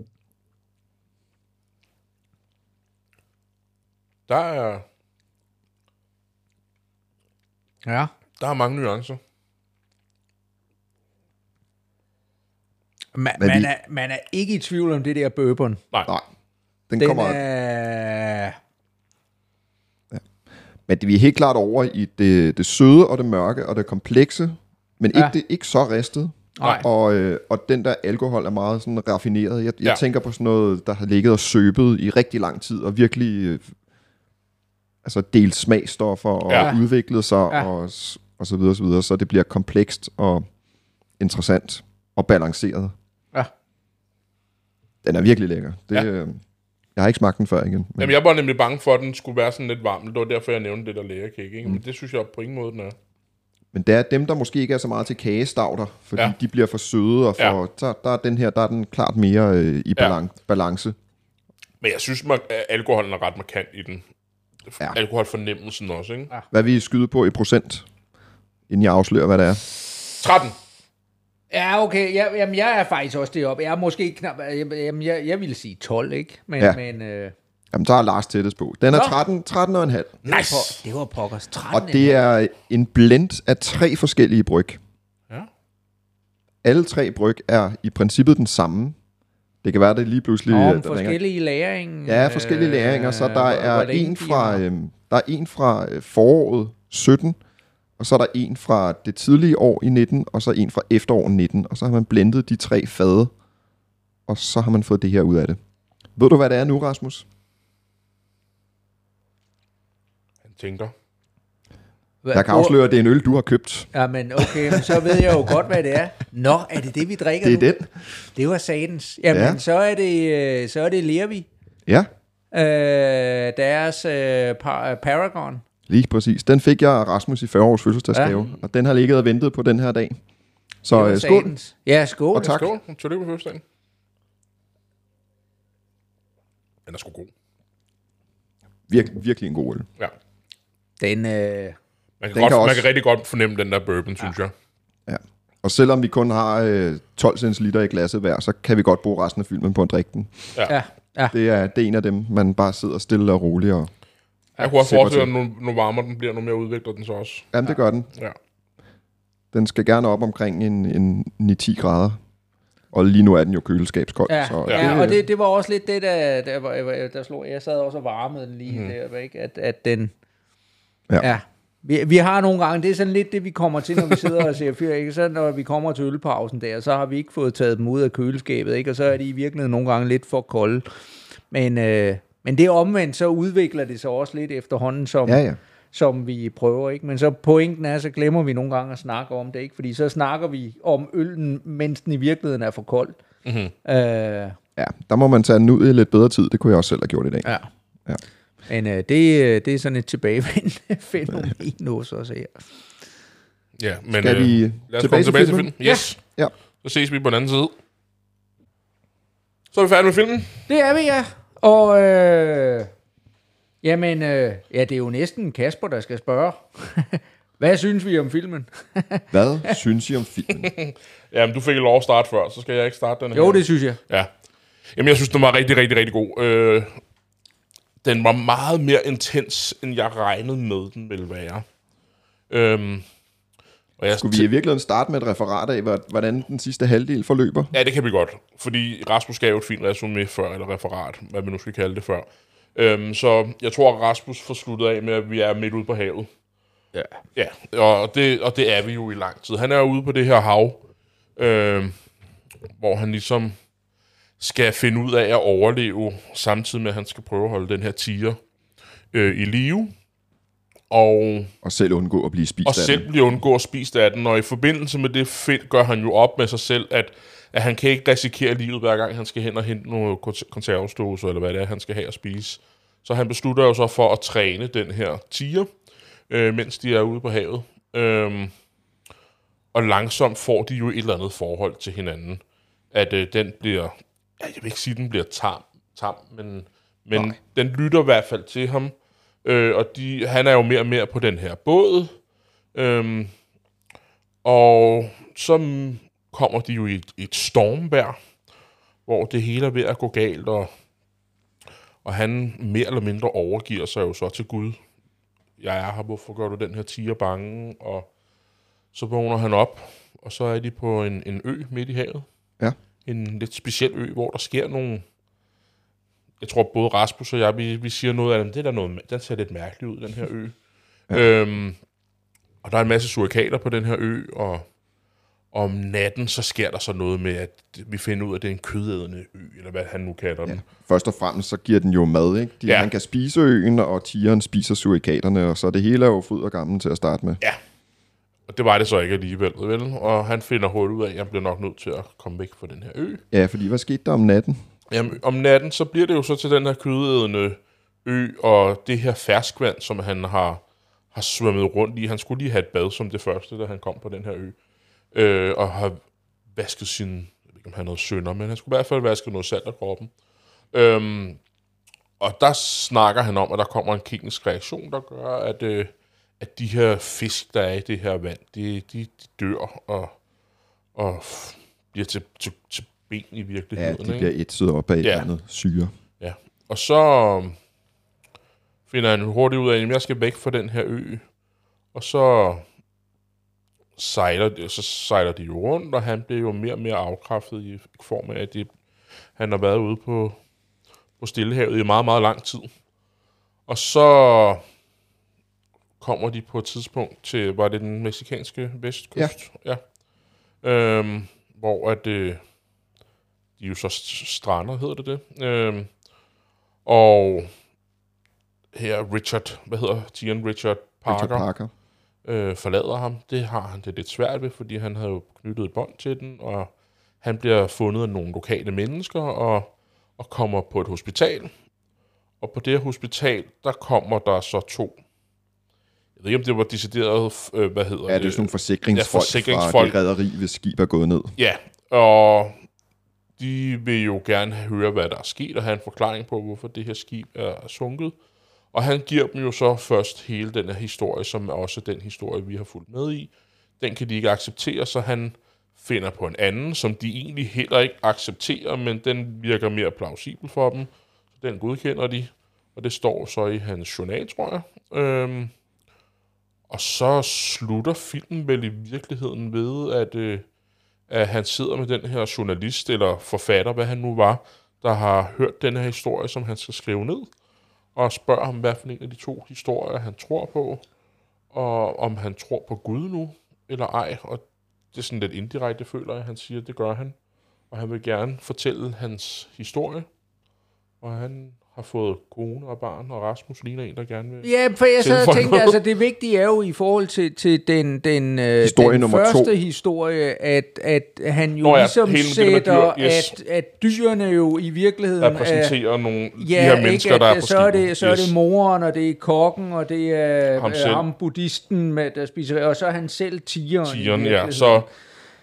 Der er, ja. der er mange nuancer. Man, Men man, vi- er, man er ikke i tvivl om det der bourbon. Nej, Nej, den, Den kommer... er... Men det, vi er helt klart over i det, det søde og det mørke og det komplekse, men ikke, Ja. det, ikke så ristet. Nej. Og, øh, og den der alkohol er meget sådan raffineret. Jeg, jeg Ja. tænker på sådan noget, der har ligget og søbet i rigtig lang tid, og virkelig øh, altså delt smagstoffer og Ja. udviklet sig, Ja. og, og så videre, så videre, så det bliver komplekst og interessant og balanceret. Ja. Den er virkelig lækker. Det, Ja. øh, jeg har ikke smagt den før igen. Men Jamen, jeg var nemlig bange for, at den skulle være sådan lidt varm. Det var derfor, jeg nævnte det der lagercake. Ikke? Men det synes jeg på ingen måde, den er. Men det er dem, der måske ikke er så meget til kagestavter, fordi Ja. ja. de bliver for søde, og for, Ja. ja. der, der er den her, der er den klart mere øh, i Ja. balan- balance. Men jeg synes, at alkoholen er ret markant i den. Ja. Alkoholfornemmelsen også, ikke? Hvad vil I skyde på i procent, inden jeg afslører, hvad det er? 13. Ja, okay. Ja, jamen, jeg er faktisk også deroppe. Jeg er måske knap... Jamen, jeg, jeg ville sige 12, ikke? Men, Ja. men øh, Jamen, så er Lars tættest på. Den er Nå. 13, 13 og en halv. Nice! på, det var pokkers 13. Og det er en blend af tre forskellige bryg. Ja. Alle tre bryg er i princippet den samme. Det kan være, det lige pludselig... Øh, om ringer. forskellige læring. Ja, forskellige læringer. Så der hvor- er en fra, øhm, der er en fra øh, foråret 17, og så er der en fra det tidlige år i 19, og så en fra efteråret 19, og så har man blendet de tre fade, og så har man fået det her ud af det. Ved du, hvad det er nu, Rasmus? Han tænker. Hvad- Jeg kan hvor- afsløre, at det er en øl, du har købt. Ja, men okay, men så ved jeg jo godt, hvad det er. Nå, er det det, vi drikker Det er nu? den. Det var satans. Jamen, Ja. så er det, øh, så er det Lervi. Ja, Øh, deres øh, par, Paragon. lige præcis. Den fik jeg af Rasmus i 40 års fødselsdagsgave, ja. og den har ligget og ventet på den her dag. Så øh, skål. satans. Ja, skål. Og tak. Skål. Tillykke på fødselsdagen. Den er sgu god. Virk, virkelig en god øl. Ja. Den, øh, Man kan, Den godt, kan man også- kan rigtig godt fornemme den der bourbon, synes jeg. Ja. Og selvom vi kun har øh, 12 centiliter i glasset hver, så kan vi godt bruge resten af filmen på at drikke den. ja, ja. Det er, det er en af dem, man bare sidder stille og roligt. Og, Jeg kunne også forestille, at til. nu, nu varmere den bliver, nu mere udvikler den så også. jamen, det gør den. Ja. Den skal gerne op omkring en, en 9-10 grader. Og lige nu er den jo køleskabskold. Ja, så ja og det, det var også lidt det, der, der, der, der slog. Jeg sad også og varmede den lige mm. der, ikke? At, at den... Ja. ja. Vi, vi har nogle gange, det er sådan lidt det, vi kommer til, når vi sidder og ser fyr, ikke? Så når vi kommer til ølpausen der, så har vi ikke fået taget dem ud af køleskabet, ikke? Og så er de i virkeligheden nogle gange lidt for kolde. Men, øh, men det omvendt, så udvikler det sig også lidt efterhånden, som, Ja, ja. som vi prøver, ikke? Men så pointen er, så glemmer vi nogle gange at snakke om det, ikke? Fordi så snakker vi om øllen, mens den i virkeligheden er for kold. Mm-hmm. Øh, ja, der må man tage den ud i lidt bedre tid. Det kunne jeg også selv have gjort i dag. ja. Ja. Men øh, det, øh, det er sådan et tilbagevendende fænomen hos os her. Ja, men Skal vi øh, lad os tilbage komme tilbage til filmen? filmen. Yes. Ja. Så ses vi på den anden side. Så er vi færdige med filmen. Det er vi, ja. Og øh, jamen, øh, ja, det er jo næsten Kasper, der skal spørge. Hvad synes vi om filmen? Hvad synes I om filmen? Jamen, du fik lov at starte før, så skal jeg ikke starte den her. jo, det synes jeg. Ja. Jamen, jeg synes, den var rigtig, rigtig, rigtig god. Øh, den var meget mere intens, end jeg regnede med, den ville være. Øhm, og jeg Skulle vi i virkeligheden starte med et referat af, hvor- hvordan den sidste halvdel forløber? Ja, det kan vi godt. Fordi Rasmus gav et fint resumé før, eller referat, hvad vi nu skal kalde det før. Øhm, så jeg tror, at Rasmus får sluttet af med, at vi er midt ude på havet. Ja. Ja, og det, og det er vi jo i lang tid. Han er jo ude på det her hav, øh, hvor han ligesom skal finde ud af at overleve, samtidig med, at han skal prøve at holde den her tiger øh, i live. Og, Og selv undgå at blive spist og af selv den. blive undgå at spise af den. Og i forbindelse med det gør han jo op med sig selv, at, at han kan ikke risikere livet, hver gang han skal hen og hente nogle kon- konservesdåser, eller hvad det er, han skal have at spise. Så han beslutter jo så for at træne den her tiger, øh, mens de er ude på havet. Øhm, og langsomt får de jo et eller andet forhold til hinanden. At øh, den bliver, jeg vil ikke sige, at den bliver tam, tam men, men Nej. den lytter i hvert fald til ham. Øh, og de, han er jo mere og mere på den her båd. Øhm, og så mm, kommer de jo i et, et stormvejr, hvor det hele er ved at gå galt, og, og han mere eller mindre overgiver sig jo så til Gud. Jeg er her, hvorfor gør du den her tiger bange? Og så vågner han op, og så er de på en, en ø midt i havet. Ja. En lidt speciel ø, hvor der sker nogle... Jeg tror, både Rasmus og jeg, vi, vi siger noget af dem. Det er der noget, den ser lidt mærkelig ud, den her ø. Ja. Øhm, og der er en masse surikater på den her ø, og om natten, så sker der så noget med, at vi finder ud af, at det er en kødædende ø, eller hvad han nu kalder den. Ja. Først og fremmest, så giver den jo mad, ikke? De, Ja. ja. Han kan spise øen, og tigeren spiser surikaterne, og så det hele er jo fryd og gammel til at starte med. Ja. Og det var det så ikke alligevel, vel? Og han finder hurtigt ud af, at jeg bliver nok nødt til at komme væk fra den her ø. Ja, fordi hvad skete der om natten? Jamen, om natten, så bliver det jo så til den her kødædende ø, og det her ferskvand, som han har, har svømmet rundt i. Han skulle lige have et bad som det første, da han kom på den her ø. Øh, og har vasket sin, jeg ved ikke om han havde sønder, men han skulle i hvert fald vaske noget salt af kroppen. Øhm, og der snakker han om, at der kommer en kemisk reaktion, der gør, at, øh, at de her fisk, der er i det her vand, de, de, de dør og, og bliver til, til, til ben i Ja, virkeligheden. de ikke? bliver ætset op af et Ja. andet syre. Ja, og så øhm, finder han hurtigt ud af, at jeg skal væk fra den her ø. Og så sejler, de- så sejler de jo rundt, og han bliver jo mere og mere afkræftet i form af, at de, han har været ude på, på Stillehavet i meget, meget lang tid. Og så kommer de på et tidspunkt til, var det den meksikanske vestkyst? Ja. ja. Øhm, hvor at, øh, de jo så st- strander, hedder det det. Øhm, og her Richard, hvad hedder Tian Richard Parker, Richard Parker. Øh, forlader ham. Det har han det lidt svært ved, fordi han havde jo knyttet et bånd til den, og han bliver fundet af nogle lokale mennesker og, og kommer på et hospital. Og på det hospital, der kommer der så to. Jeg ved ikke, om det var decideret, øh, hvad hedder Ja, det er sådan nogle forsikringsfolk, Ja, forsikringsfolk. fra det rederi, hvis skib er gået ned. Ja, og de vil jo gerne høre, hvad der er sket, og have en forklaring på, hvorfor det her skib er sunket. Og han giver dem jo så først hele den her historie, som er også den historie, vi har fulgt med i. Den kan de ikke acceptere, så han finder på en anden, som de egentlig heller ikke accepterer, men den virker mere plausibel for dem. Så den godkender de, og det står så i hans journal, tror jeg. Øhm, og så slutter filmen vel i virkeligheden ved, at, øh, at han sidder med den her journalist eller forfatter, hvad han nu var, der har hørt den her historie, som han skal skrive ned, og spørger ham, hvad for en af de to historier, han tror på, og om han tror på Gud nu, eller ej. Og det er sådan lidt indirekte, føler jeg, han siger, det gør han. Og han vil gerne fortælle hans historie, og han har fået kone og barn, og Rasmus ligner en, der gerne vil... Ja, for jeg sad og tænkte, altså det vigtige er jo i forhold til, til den, den, øh, Historie den første to. historie, at, at han jo Nå ja, ligesom sætter, dyr, yes. at, at dyrene jo i virkeligheden repræsenterer nogle ja, de her mennesker, ikke, der at, er på så er, det, så er det moren, og det er kokken, og det er Ham ham, selv. ham buddhisten, med, der spiser, og så er han selv tigeren. Tigeren, ja. Så,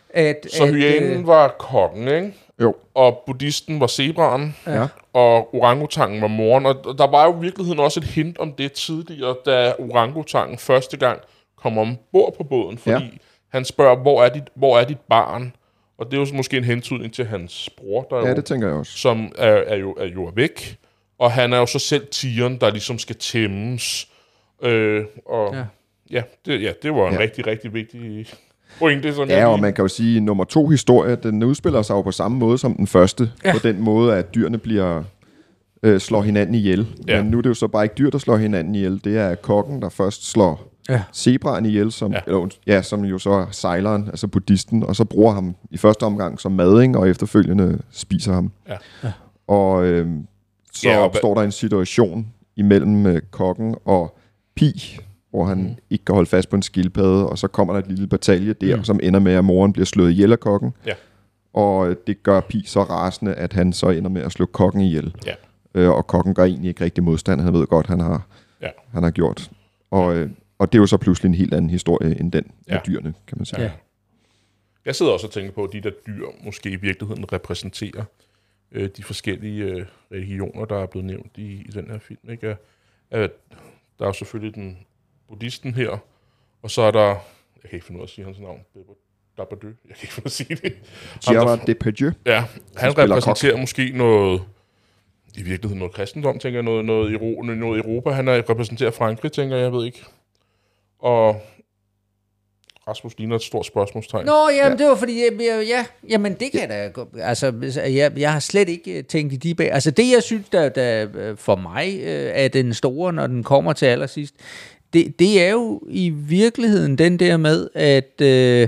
at, så at, hyænen øh, var kokken, ikke? Jo. Og buddhisten var zebraen, Ja. Og orangutangen var moren. Og der var jo i virkeligheden også et hint om det tidligere, da orangutangen første gang kom ombord på båden, fordi Ja. han spørger, hvor er, dit, hvor er dit barn? Og det er jo så måske en hentydning til hans bror, der Ja, jo, det tænker jeg også. som er, er, jo, er jo væk. Og han er jo så selv tigeren, der ligesom skal tæmmes. Øh, og Ja. ja, det, ja, det var en ja. rigtig, rigtig vigtig pointe. Som Ja, jeg og man kan jo sige, at nummer to historie, den udspiller sig jo på samme måde som den første. Ja. På den måde, at dyrene bliver øh, slår hinanden ihjel. Ja. Men nu er det jo så bare ikke dyr, der slår hinanden ihjel. Det er kokken, der først slår Ja. zebraen ihjel, som, Ja. Eller, ja, som jo så er sejleren, altså buddhisten, og så bruger ham i første omgang som mading, og efterfølgende spiser ham. Ja. Ja. Og øh, så Ja, ja, og opstår der en situation imellem øh, kokken og Pi, hvor han mm. ikke kan holde fast på en skildpadde, og så kommer der et lille batalje der, Mm. som ender med, at moren bliver slået ihjel af kokken. Ja. Og øh, det gør Pi så rasende, at han så ender med at slå kokken ihjel. Ja. Øh, og kokken gør egentlig ikke rigtig modstand. Han ved godt, han har, Ja. han har gjort. Og, øh, og det er jo så pludselig en helt anden historie end den ja. Med dyrene, kan man sige. Ja. Jeg sidder også og tænker på, at de der dyr måske i virkeligheden repræsenterer øh, de forskellige øh, religioner, der er blevet nævnt i, i den her film. Ikke? At der er jo selvfølgelig den buddhisten her, og så er der, jeg kan ikke finde ud af at sige hans navn, Dabadø, jeg kan ikke finde ud af at sige det. Gerard Depardieu. Ja, han repræsenterer måske noget, i virkeligheden noget kristendom, tænker jeg, noget, noget, Euro, noget Europa. Han er, repræsenterer Frankrig, tænker jeg, jeg ved ikke. Og Rasmus ligner et stort spørgsmålstegn. Nå, jamen, ja. det var fordi, jeg, ja, jamen det kan da gå, altså, jeg, jeg har slet ikke øh, tænkt i de bag, altså det, jeg synes, der, der øh, for mig øh, er den store, når den kommer til allersidst, det, det er jo i virkeligheden den der med, at øh,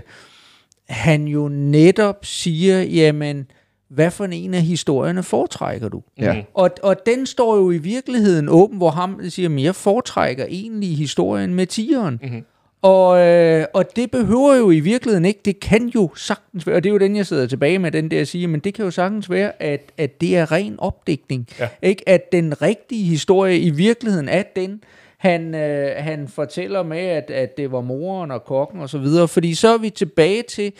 han jo netop siger, jamen, hvad for en af historierne foretrækker du? Ja. Og, og den står jo i virkeligheden åben, hvor ham siger, at jeg foretrækker egentlig historien med tigeren. Mm-hmm. Og, øh, og det behøver jo i virkeligheden ikke, det kan jo sagtens være, og det er jo den, jeg sidder tilbage med, den der at sige, men det kan jo sagtens være, at, at det er ren opdækning. Ja. Ikke? At den rigtige historie i virkeligheden er den, han, øh, han fortæller med, at, at det var moren og kokken og så videre, fordi så er vi tilbage til,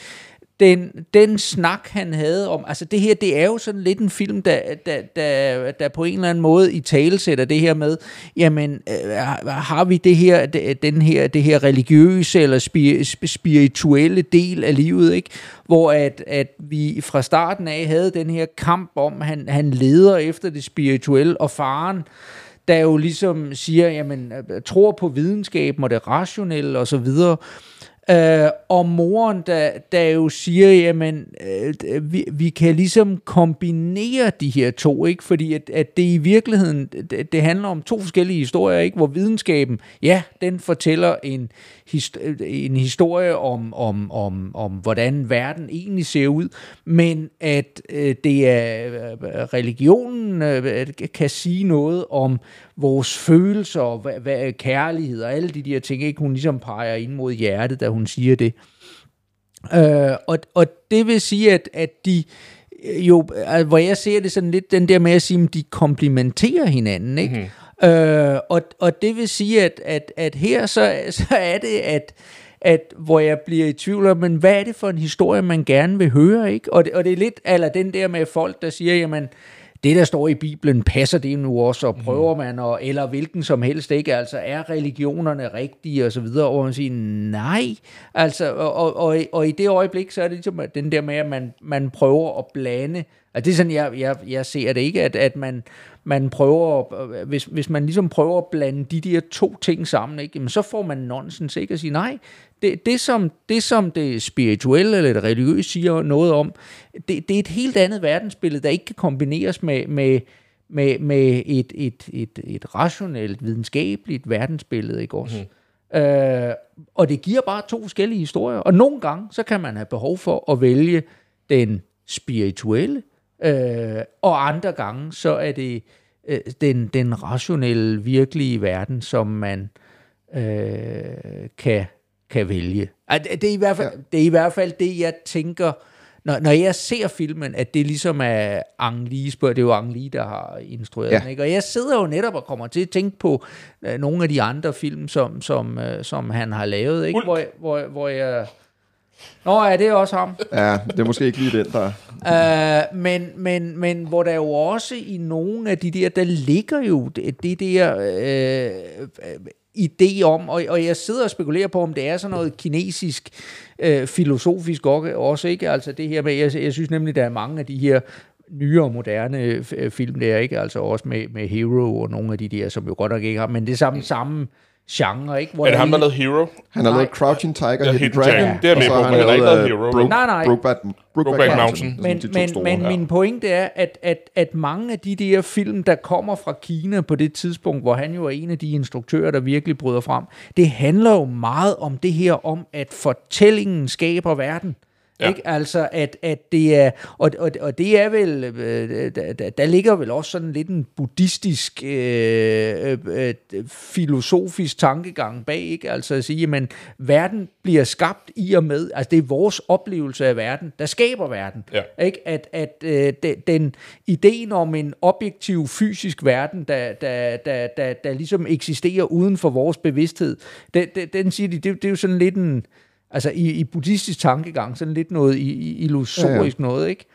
den, den snak, han havde om, altså det her, det er jo sådan lidt en film, der, der, der, der på en eller anden måde i tale sætter det her med, jamen, øh, har vi det her, den her, det her religiøse eller spirituelle del af livet, ikke? Hvor at, at vi fra starten af havde den her kamp om, han, han leder efter det spirituelle, og faren, der jo ligesom siger, jamen, øh, tror på videnskaben og det rationelle og så videre. Øh, og moren, der, der jo siger, jamen, øh, vi, vi kan ligesom kombinere de her to, ikke? Fordi at, at det i virkeligheden, det, det handler om to forskellige historier, ikke? Hvor videnskaben, ja, den fortæller en, hist- en historie om, om, om, om, hvordan verden egentlig ser ud, men at øh, det er øh, religionen øh, kan sige noget om vores følelser, og hvad, hvad, kærlighed og alle de der ting, ikke? Hun ligesom peger ind mod hjertet, da hun siger det. Øh, og, og det vil sige, at, at de øh, jo, altså, hvor jeg ser det sådan lidt den der med at sige, at de komplementerer hinanden, ikke? Mm-hmm. Øh, og, og det vil sige, at, at, at her så, så er det, at, at hvor jeg bliver i tvivl om, men hvad er det for en historie, man gerne vil høre, ikke? Og det, og det er lidt, eller den der med folk, der siger, jamen, det, der står i Bibelen, passer det nu også, og prøver man, og, eller hvilken som helst, ikke? Altså, er religionerne rigtige, og så videre, og man siger, nej, altså, og, og, og, og i det øjeblik, så er det ligesom den der med, at man, man prøver at blande Altså, det er sådan, jeg, jeg, jeg ser det ikke, at, at man, man prøver, at- hvis, hvis man ligesom prøver at blande de der to ting sammen, ikke, jamen, så får man nonsens, ikke? At sige, nej, det, det, som, det som det spirituelle eller det religiøse siger noget om, det, det er et helt andet verdensbillede, der ikke kan kombineres med, med, med, med et, et, et, et rationelt, videnskabeligt verdensbillede, ikke også? Mm. Øh, og det giver bare to forskellige historier. Og nogle gange, så kan man have behov for at vælge den spirituelle, øh, og andre gange, så er det øh, den, den rationelle, virkelige verden, som man øh, kan, kan vælge. Det, er i hvert fald, ja. det er i hvert fald det, jeg tænker, når, når jeg ser filmen, at det ligesom er Ang Lee, spørger, det er jo Ang Lee, der har instrueret Ja. den, ikke? og jeg sidder jo netop og kommer til at tænke på øh, nogle af de andre film, som, som, øh, som han har lavet, ikke? Hulk. Hvor, hvor, hvor jeg... Nå, ja, det er også ham. Ja, det er måske ikke lige den, der... Uh, men, men, men hvor der jo også i nogle af de der, der ligger jo det, det der uh, idé om, og, og jeg sidder og spekulerer på, om det er sådan noget kinesisk uh, filosofisk også, ikke? Altså det her med, jeg, jeg synes nemlig, der er mange af de her nyere, moderne øh, film der, ikke? Altså også med, med Hero og nogle af de der, som jo godt nok ikke har, men det er samme, samme genre, ikke? Hvor Er det der ham, der lavede Hero? Han har lavet Crouching Tiger, Ja, Hidden Dragon. Dragon. Det er og med så på, har men han har ikke lavet øh, Hero. Broke- Nej, nej. Brokeback, Brokeback Mountain. Er Men, men, store, men ja. min pointe er, at, at, at mange af de der film, der kommer fra Kina på det tidspunkt, hvor han jo er en af de instruktører, der virkelig bryder frem, det handler jo meget om det her om, at fortællingen skaber verden. Ja. Ikke? Altså, at, at det er, og, og, og det er vel, øh, der, der, ligger vel også sådan lidt en buddhistisk, øh, øh, øh, filosofisk tankegang bag, ikke? Altså at sige, jamen, verden bliver skabt i og med, altså det er vores oplevelse af verden, der skaber verden. Ja. Ikke? At, at øh, den, den ideen om en objektiv fysisk verden, der, der, der, der, der ligesom eksisterer uden for vores bevidsthed, den, den, den siger de, det, det er jo sådan lidt en, altså i, i buddhistisk tankegang, sådan lidt noget i, i illusorisk ja, ja. noget, ikke?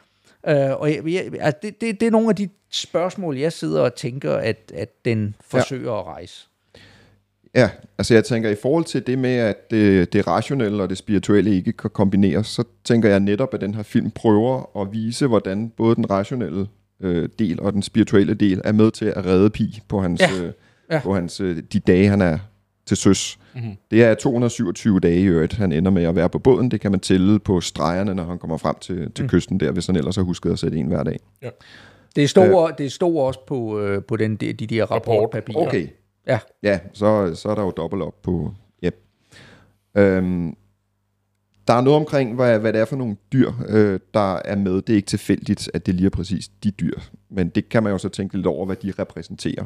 Uh, og jeg, jeg, altså det, det, det er nogle af de spørgsmål, jeg sidder og tænker, at, at den forsøger ja. at rejse. Ja, altså jeg tænker, i forhold til det med, at det, det rationelle og det spirituelle ikke kan kombineres, så tænker jeg netop, at den her film prøver at vise, hvordan både den rationelle øh, del og den spirituelle del er med til at redde Pi på hans, Ja. øh, Ja. på hans øh, de dage, han er til søs. Mm-hmm. Det er 227 dage i øvrigt, han ender med at være på båden. Det kan man tælle på stregerne, når han kommer frem til, til mm. kysten der, hvis han ellers har husket at sætte en hver dag. Det stod, øh, det stod også på, øh, på den, de, de der rapportpapirer. Okay, Ja. Ja, så, så er der jo dobbelt op på... Yep. Øhm, der er noget omkring, hvad, hvad det er for nogle dyr, øh, der er med. Det er ikke tilfældigt, at det lige er præcis de dyr. Men det kan man jo så tænke lidt over, hvad de repræsenterer.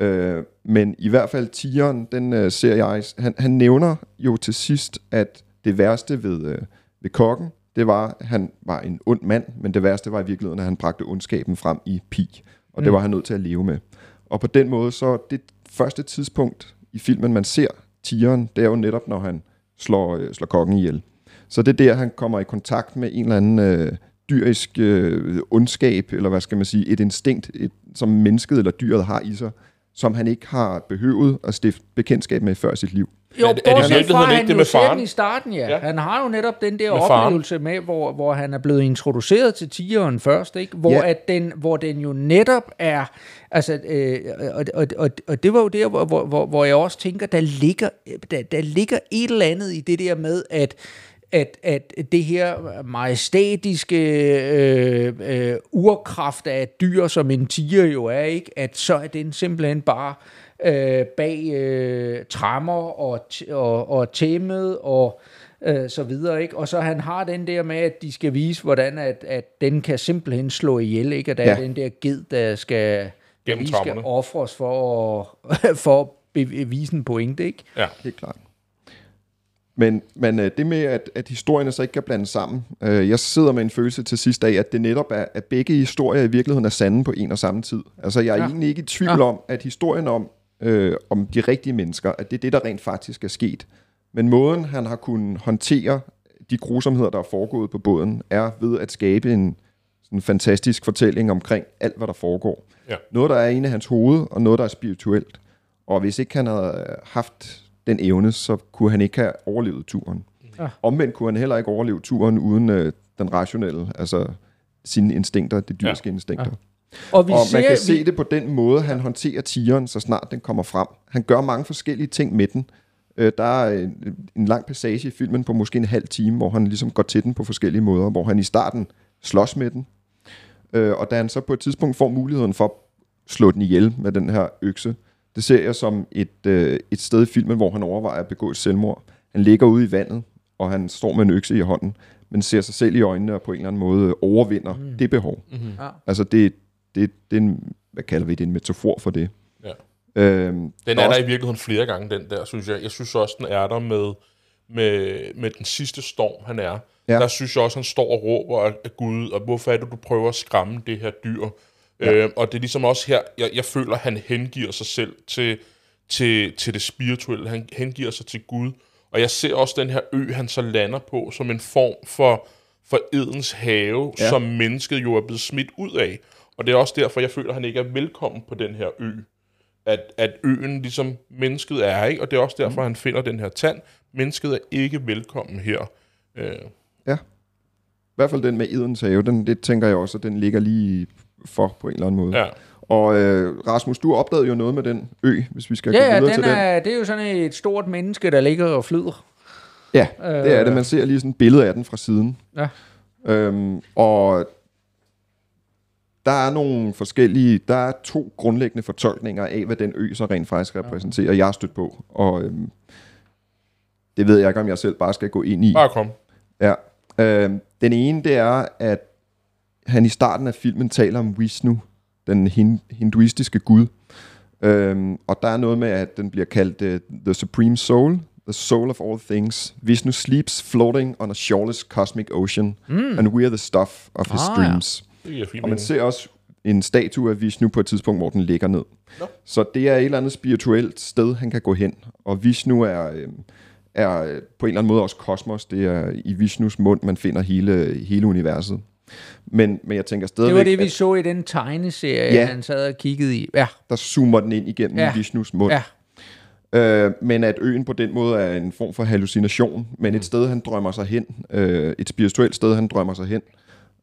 Øh, men i hvert fald tigeren, den øh, ser jeg... Han, han nævner jo til sidst, at det værste ved, øh, ved kokken, det var, at han var en ond mand, men det værste var i virkeligheden, at han bragte ondskaben frem i pi. Og det var han nødt til at leve med. Og på den måde, så det første tidspunkt i filmen, man ser tigeren, det er jo netop, når han slår, øh, slår kokken ihjel. Så det er der, han kommer i kontakt med en eller anden øh, dyrisk øh, ondskab, eller hvad skal man sige, et instinkt, et, som mennesket eller dyret har i sig, som han ikke har behøvet at stifte bekendtskab med før sit liv. Jo, Er det- er det i fra, virkeligheden ikke han det med faren? i starten, ja. ja. Han har jo netop den der Med faren. oplevelse med, hvor, hvor han er blevet introduceret til tigeren først, ikke? Hvor, Ja. ja. at den, hvor den jo netop er... Altså, øh, og, og, og, og det var jo der, hvor, hvor, hvor, hvor jeg også tænker, der ligger, der, der ligger et eller andet i det der med, at at, at det her majestætiske øh, øh, urkraft af dyr, som en tiger jo er, ikke, at så er den simpelthen bare øh, bag øh, trammer og, og, og tæmmet og øh, så videre, ikke? Og så han har den der med, at de skal vise, hvordan at, at den kan simpelthen slå ihjel, ikke? Og der ja. er den der ged, der skal, vi skal offres for at, for at bevise en pointe, ikke? Ja. Helt klart. Men, men øh, det med, at, at historierne så ikke kan blandes sammen, øh, jeg sidder med en følelse til sidst af, at det netop er, at begge historier i virkeligheden er sande på en og samme tid. Altså jeg er Ja. egentlig ikke i tvivl ja. om, at historien om, øh, om de rigtige mennesker, at det er det, der rent faktisk er sket. Men måden, han har kunnet håndtere de grusomheder, der er foregået på båden, er ved at skabe en sådan fantastisk fortælling omkring alt, hvad der foregår. Ja. Noget, der er inde i hans hoved, og noget, der er spirituelt. Og hvis ikke han havde haft den evne, så kunne han ikke have overlevet turen. Ja. Omvendt kunne han heller ikke overleve turen uden øh, den rationelle, altså sine instinkter, de dyrske ja. instinkter. Ja. Og vi Og ser, man kan vi, se det på den måde, han håndterer tigeren, så snart den kommer frem. Han gør mange forskellige ting med den. Øh, der er en, en lang passage i filmen på måske en halv time, hvor han ligesom går til den på forskellige måder, hvor han i starten slås med den. Øh, og da han så på et tidspunkt får muligheden for at slå den ihjel med den her økse, det ser jeg som et, øh, et sted i filmen, hvor han overvejer at begå et selvmord. Han ligger ude i vandet, og han står med en økse i hånden, men ser sig selv i øjnene og på en eller anden måde overvinder mm. det behov. Mm-hmm. Ja. Altså det, det, det er en, hvad kalder vi det, en metafor for det. Ja. Øhm, Den der er der også- i virkeligheden flere gange, den der, synes jeg. Jeg synes også, den er der med, med, med den sidste storm, han er. Ja. Der synes jeg også, han står og råber af Gud, og hvorfor er det, du prøver at skræmme det her dyr? Ja. Ja. Øh, og det er ligesom også her, jeg, jeg føler, han hengiver sig selv til, til, til det spirituelle. Han hengiver sig til Gud. Og jeg ser også den her ø, han så lander på, som en form for, for Edens have, Ja. ja. som mennesket jo er blevet smidt ud af. Og det er også derfor, jeg føler, at han ikke er velkommen på den her ø at, at øen ligesom mennesket er, ikke? Og det er også derfor, mm. han finder den her tand. Mennesket er ikke velkommen her. Øh, I hvert fald den med Edens have, den, det tænker jeg også, at den ligger lige for på en eller anden måde. ja. Og øh, Rasmus, du opdagede jo noget med den ø, hvis vi skal gå ja, ja, videre den til den. er, det er jo sådan et stort menneske, der ligger og flyder. Ja, det er det. Man ser lige sådan et billede af den fra siden. Ja. Øhm, og der er nogle forskellige, der er to grundlæggende fortolkninger af, hvad den ø så rent faktisk repræsenterer, jeg har stødt på. Og øhm, det ved jeg ikke, om jeg selv bare skal gå ind i. Bare kom. Ja. Øhm, den ene, det er, at han i starten af filmen taler om Vishnu, den hin- hinduistiske gud. Øhm, og der er noget med, at den bliver kaldt uh, The Supreme Soul, the soul of all things. Vishnu sleeps floating on a shoreless cosmic ocean, mm. and we are the stuff of his Ah, ja. dreams. Fint Og man ser også en statue af Vishnu på et tidspunkt, hvor den ligger ned. Nå. Så det er et eller andet spirituelt sted, han kan gå hen. Og Vishnu er, øh, er øh, på en eller anden måde også kosmos. Det er i Vishnus mund, man finder hele, hele universet. Men, men jeg tænker stadigvæk, Det var det, vi at så i den tegneserie, Ja. han sad og kiggede i. Ja, der zoomer den ind igennem Ja. Vishnus mund. ja. Øh, men at øen på den måde er en form for hallucination, men Mm. et sted, han drømmer sig hen, øh, et spirituelt sted, han drømmer sig hen,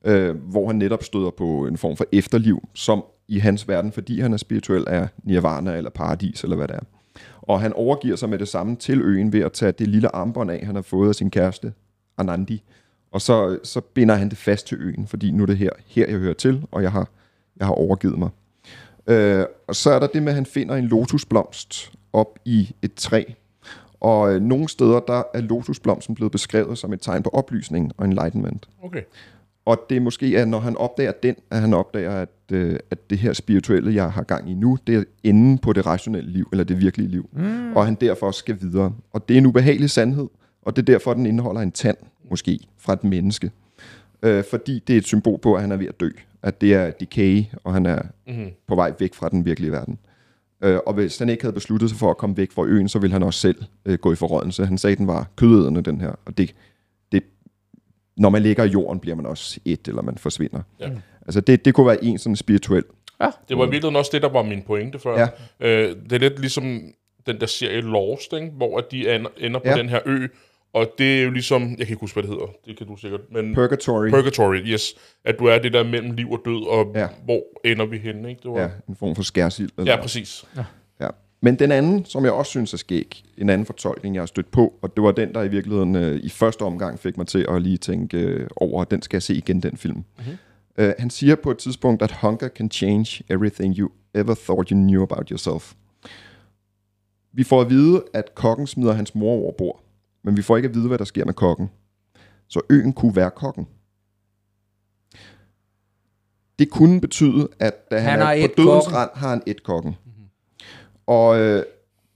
øh, hvor han netop støder på en form for efterliv, som i hans verden, fordi han er spirituel, er nirvana eller paradis, eller hvad det er. Og han overgiver sig med det samme til øen ved at tage det lille armbånd af, han har fået af sin kæreste, Anandi, og så, så binder han det fast til øen, fordi nu er det her, her jeg hører til, og jeg har, jeg har overgivet mig. Øh, og så er der det med, at han finder en lotusblomst op i et træ. Og øh, nogle steder, der er lotusblomsten blevet beskrevet som et tegn på oplysning og enlightenment. Okay. Og det er måske, at når han opdager den, at han opdager, at, øh, at det her spirituelle, jeg har gang i nu, det er enden på det rationelle liv, eller det virkelige liv. Mm. Og han derfor skal videre. Og det er en ubehagelig sandhed, og det er derfor, den indeholder en tand, måske, fra et menneske. Øh, fordi det er et symbol på, at han er ved at dø. At det er decay, og han er Mm-hmm. på vej væk fra den virkelige verden. Øh, og hvis han ikke havde besluttet sig for at komme væk fra øen, så ville han også selv øh, gå i forrådnelse. Han sagde, at den var kødædende, den her. Og det, det, når man ligger i jorden, bliver man også et, eller man forsvinder. Ja. Altså det, det kunne være en sådan spirituel. Det var i virkeligheden også det, der var min pointe før. Ja. Øh, det er lidt ligesom den der serie Lost, ikke? hvor at de ender, ender på Ja. den her ø, og det er jo ligesom, jeg kan ikke huske, hvad det hedder, det kan du sikkert, men Purgatory. Purgatory, yes, at du er det der mellem liv og død, og Ja. ja. hvor ender vi henne, ikke? Det var, ja, en form for skærsild. Eller, ja, præcis. Ja. Men den anden, som jeg også synes er skæg, en anden fortolkning, jeg har stødt på, og det var den, der i virkeligheden øh, i første omgang fik mig til at lige tænke øh, over, at den skal jeg se igen, den film. Mm-hmm. Øh, han siger på et tidspunkt, at hunger can change everything you ever thought you knew about yourself. Vi får at vide, at kokken smider hans mor over bord, men vi får ikke at vide, hvad der sker med kokken. Så øen kunne være kokken. Det kunne betyde, at da han, Han er på dødens kokken. rand, har han et kokken. Og øh,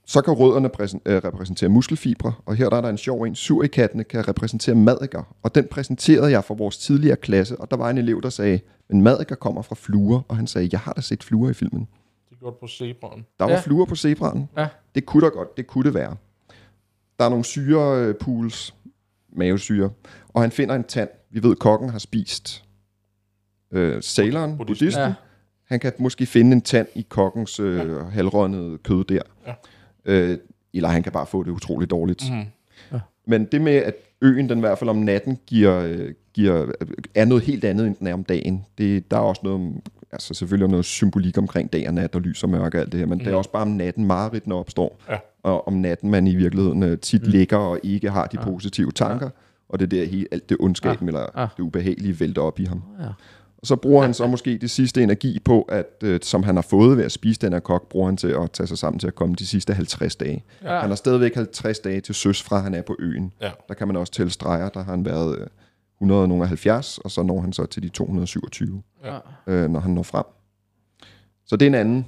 så kan rødderne præsen- øh, repræsentere muskelfibre, og her der er der en sjov en. Sur i kattene kan repræsentere madikker, og den præsenterede jeg for vores tidligere klasse, og der var en elev, der sagde, men madikker kommer fra fluer, og han sagde, jeg har da set fluer i filmen. Det gjorde på zebraen. Der var Ja. fluer på zebraen. Ja. Det kunne da godt, det kunne det være. Der er nogle syrepools, mavesyre, og han finder en tand. Vi ved, kokken har spist øh, saileren, Buddhisten. Ja. Han kan måske finde en tand i kokkens øh, halvrønnede kød der. Ja. Øh, eller han kan bare få det utroligt dårligt. Mm. Men det med, at øen den i hvert fald om natten giver, øh, giver, er noget helt andet, end den er om dagen. Det, der er også noget, altså selvfølgelig noget symbolik omkring dag og nat og lys og mørke og alt det her, men mm. det er også bare om natten, mareridtene opstår. Ja. Og om natten, man i virkeligheden øh, tit mm. ligger og ikke har de positive tanker, og det er der helt, alt det ondskaben eller Ja. det ubehagelige vælter op i ham. Ja. Og så bruger han så måske det sidste energi på, at, øh, som han har fået ved at spise den her kok, bruger han til at tage sig sammen til at komme de sidste 50 dage. Ja. Ja. Han har stadigvæk 50 dage til søs fra, han er på øen. Ja. Der kan man også tælle streger. Der har han været øh, 170, og så når han så til de 227, Ja. øh, når han når frem. Så det er en anden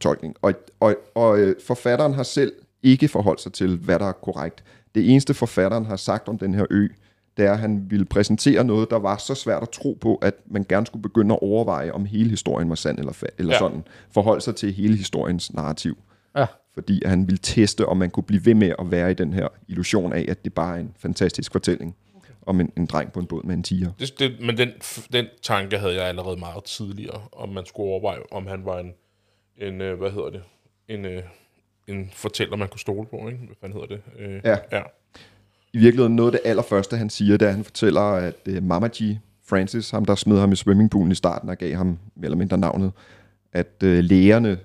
tolkning. Og, og, og øh, forfatteren har selv ikke forholdt sig til, hvad der er korrekt. Det eneste forfatteren har sagt om den her ø, det er, at han ville præsentere noget, der var så svært at tro på, at man gerne skulle begynde at overveje, om hele historien var sand eller, fa- eller Ja. sådan. Forholde sig til hele historiens narrativ. Ja. Fordi han ville teste, om man kunne blive ved med at være i den her illusion af, at det bare er en fantastisk fortælling okay. om en, en dreng på en båd med en tiger. Det, det, men den, den tanke havde jeg allerede meget tidligere, om man skulle overveje, om han var en, en øh, hvad hedder det, en, øh, en fortæller, man kunne stole på, ikke? Hvad fanden hedder det? Øh, Ja. ja. I virkeligheden noget af det allerførste, han siger, det er, at han fortæller, at uh, Mama G. Francis, ham der smed ham i swimmingpoolen i starten og gav ham mere eller mindre navnet, at uh, lægerne,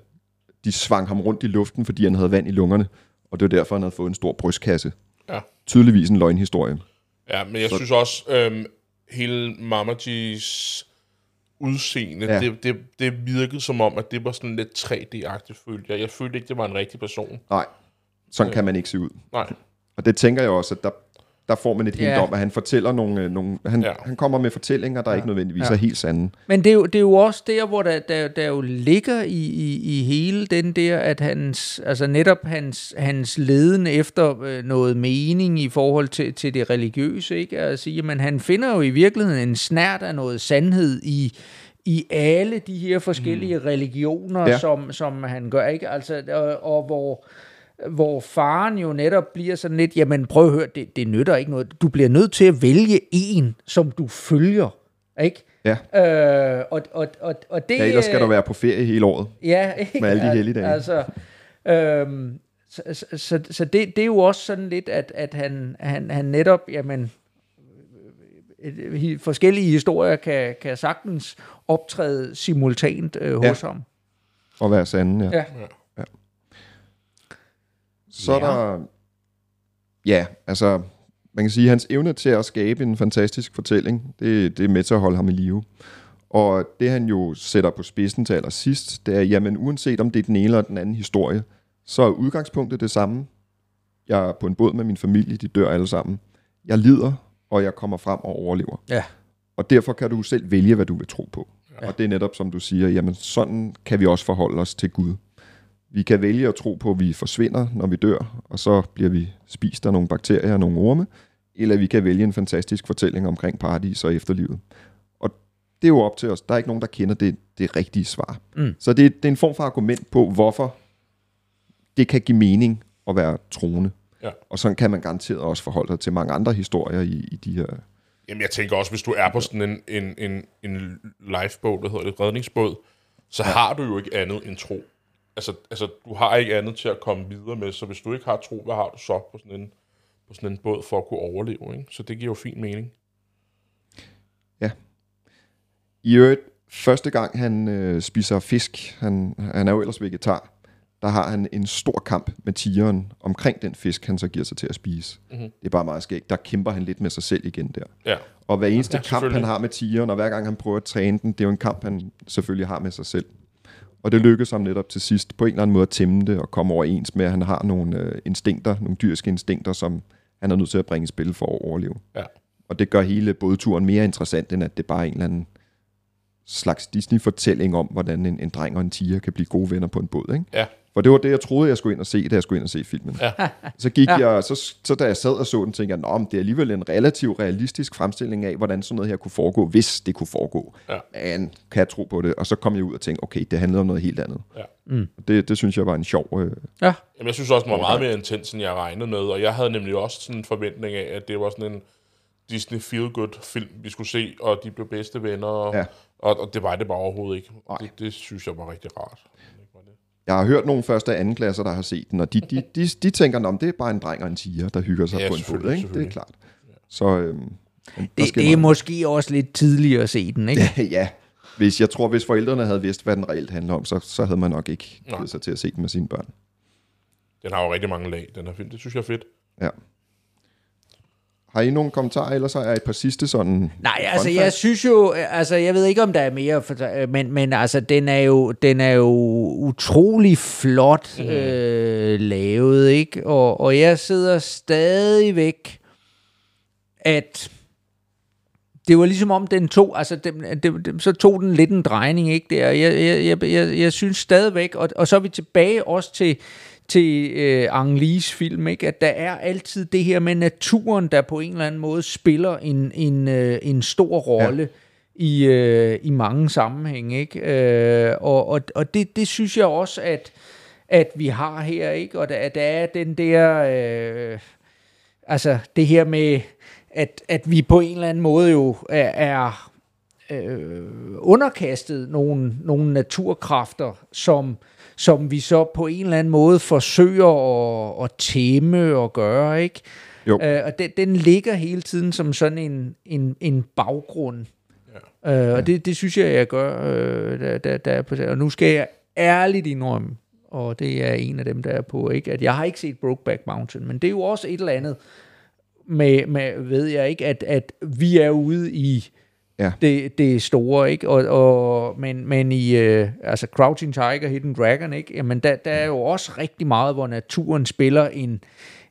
de svang ham rundt i luften, fordi han havde vand i lungerne, og det var derfor, han havde fået en stor brystkasse. Ja. Tydeligvis en løgnhistorie. Ja, men jeg så... synes også, øhm, hele Mama G's udseende, ja. Det, det, det virkede som om, at det var sådan lidt 3D-agtigt, følte jeg. Jeg følte ikke, det var en rigtig person. Nej, sådan kan man ikke se ud. Nej. Og det tænker jeg også, at der, der får man et hint Ja. om, at han fortæller nogle... øh, nogle han, Ja. han kommer med fortællinger, der ja. ikke nødvendigvis Ja. er helt sande. Men det er, jo, det er jo også der, hvor der, der, der jo ligger i, i, i hele den der, at hans, altså netop hans, hans leden efter øh, noget mening i forhold til, til det religiøse, ikke? At sige, men han finder jo i virkeligheden en snært af noget sandhed i, i alle de her forskellige mm. religioner. Ja. som, som han gør, ikke? Altså, og, og hvor hvor faren jo netop bliver sådan lidt, jamen prøv at høre, det, det nytter ikke noget. Du bliver nødt til at vælge en, som du følger, ikke? Ja. Øh, og, og, og, og det, Ja, ellers skal du være på ferie hele året. Ja, ikke? med alle de helligdage. Altså, øhm, så, så, så, så det, det er jo også sådan lidt, at, at han, han, han netop, jamen, øh, hi- forskellige historier kan, kan sagtens optræde simultant øh, hos Ja. ham. Og være sande, ja. Ja. Så er Ja. der... Ja, altså... Man kan sige, at hans evne til at skabe en fantastisk fortælling, det, det er med til at holde ham i live. Og det han jo sætter på spidsen til allersidst, det er, jamen uanset om det er den ene eller den anden historie, så er udgangspunktet det samme. Jeg er på en båd med min familie, de dør alle sammen. Jeg lider, og jeg kommer frem og overlever. Ja. Og derfor kan du selv vælge, hvad du vil tro på. Ja. Og det er netop, som du siger, jamen sådan kan vi også forholde os til Gud. Vi kan vælge at tro på, at vi forsvinder, når vi dør, og så bliver vi spist af nogle bakterier og nogle orme, eller vi kan vælge en fantastisk fortælling omkring paradis og efterlivet. Og det er jo op til os. Der er ikke nogen, der kender det, det rigtige svar. Mm. Så det, det er en form for argument på, hvorfor det kan give mening at være troende. Ja. Og sådan kan man garanteret også forholde sig til mange andre historier i, i de her... Jamen, jeg tænker også, hvis du er på sådan en, en, en, en lifeboat, hvad hedder det, redningsbåd, så ja. har du jo ikke andet end tro. Altså, altså, du har ikke andet til at komme videre med, så hvis du ikke har tro, hvad har du så på sådan en, på sådan en båd for at kunne overleve, ikke? Så det giver jo fin mening. I øvrigt, første gang han øh, spiser fisk, han, han er jo ellers vegetar, der har han en stor kamp med tigeren omkring den fisk, han så giver sig til at spise. Mhm. Mm-hmm. Det er bare meget skægt. Der kæmper han lidt med sig selv igen der. Ja. Og hver eneste Ja, ja, kamp, han har med tigeren, og hver gang han prøver at træne den, det er jo en kamp, han selvfølgelig har med sig selv. Og det lykkes ham netop til sidst på en eller anden måde at tæmme det og komme overens med, at han har nogle øh, instinkter, nogle dyriske instinkter, som han er nødt til at bringe i spil for at overleve. Ja. Og det gør hele bådturen mere interessant, end at det bare er en eller anden slags Disney-fortælling om, hvordan en, en dreng og en tiger kan blive gode venner på en båd. Ikke? Ja. For det var det, jeg troede, jeg skulle ind og se, da jeg skulle ind og se filmen. Ja. Så gik ja. jeg, så, så da jeg sad og så den, tænkte jeg, Nå, men det er alligevel en relativt realistisk fremstilling af, hvordan sådan noget her kunne foregå, hvis det kunne foregå. Ja. Men kan jeg tro på det? Og så kom jeg ud og tænkte, okay, det handlede om noget helt andet. Ja. Mm. Og Det, det synes jeg var en sjov... Øh, Ja, Jamen, jeg synes også, den var meget mere intens, end jeg regnede med, og jeg havde nemlig også sådan en forventning af, at det var sådan en Disney feel-good film, vi skulle se, og de blev bedste venner, og, Ja. og, og det var det bare overhovedet ikke. Nej. Det, det synes jeg var rigtig rart. Jeg har hørt nogle første og anden klasser, der har set den, og de, de, de, de tænker, om det er bare en dreng og en tiger, der hygger sig Ja, på en selvfølgelig, Ikke? Det er klart. Så øhm, Det, det er måske også lidt tidligere at se den, ikke? ja, hvis, jeg tror, hvis forældrene havde vidst, hvad den reelt handler om, så, så havde man nok ikke givet sig til at se den med sine børn. Den har jo rigtig mange lag, den her film. Det synes jeg er fedt. Ja. Har I nogle kommentarer, ellers har jeg et par sidste sådan... Nej, altså jeg synes jo, altså jeg ved ikke om der er mere, for, men, men altså den er jo, den er jo utrolig flot mm. øh, lavet, ikke? Og, og jeg sidder stadigvæk, at det var ligesom om den tog, altså den, den, den, så tog den lidt en drejning, ikke der. Jeg, jeg, jeg, jeg, jeg synes stadigvæk, og, og så er vi tilbage også til, til øh, Ang Lees film, ikke? at der er altid det her med naturen, der på en eller anden måde spiller en, en, øh, en stor rolle ja. i, øh, i mange sammenhænge. Ikke? Øh, og og, og det, det synes jeg også, at, at vi har her, ikke? og der, der er den der... Øh, altså det her med, at, at vi på en eller anden måde jo er, er øh, underkastet nogle, nogle naturkræfter, som, som vi så på en eller anden måde forsøger at, at tæmme og gøre, ikke? Jo. Øh, og den, den ligger hele tiden som sådan en, en, en baggrund. Ja. Øh, og det, det synes jeg, jeg gør. Øh, der, der, der er på, og nu skal jeg ærligt indrømme, og det er en af dem, der er på, ikke? at jeg har ikke set Brokeback Mountain, men det er jo også et eller andet, med, med ved jeg ikke, at, at vi er ude i Ja. det, det store, ikke? Og, og, men, men i øh, altså Crouching Tiger, Hidden Dragon, ikke? Jamen, der, der er jo også rigtig meget, hvor naturen spiller en,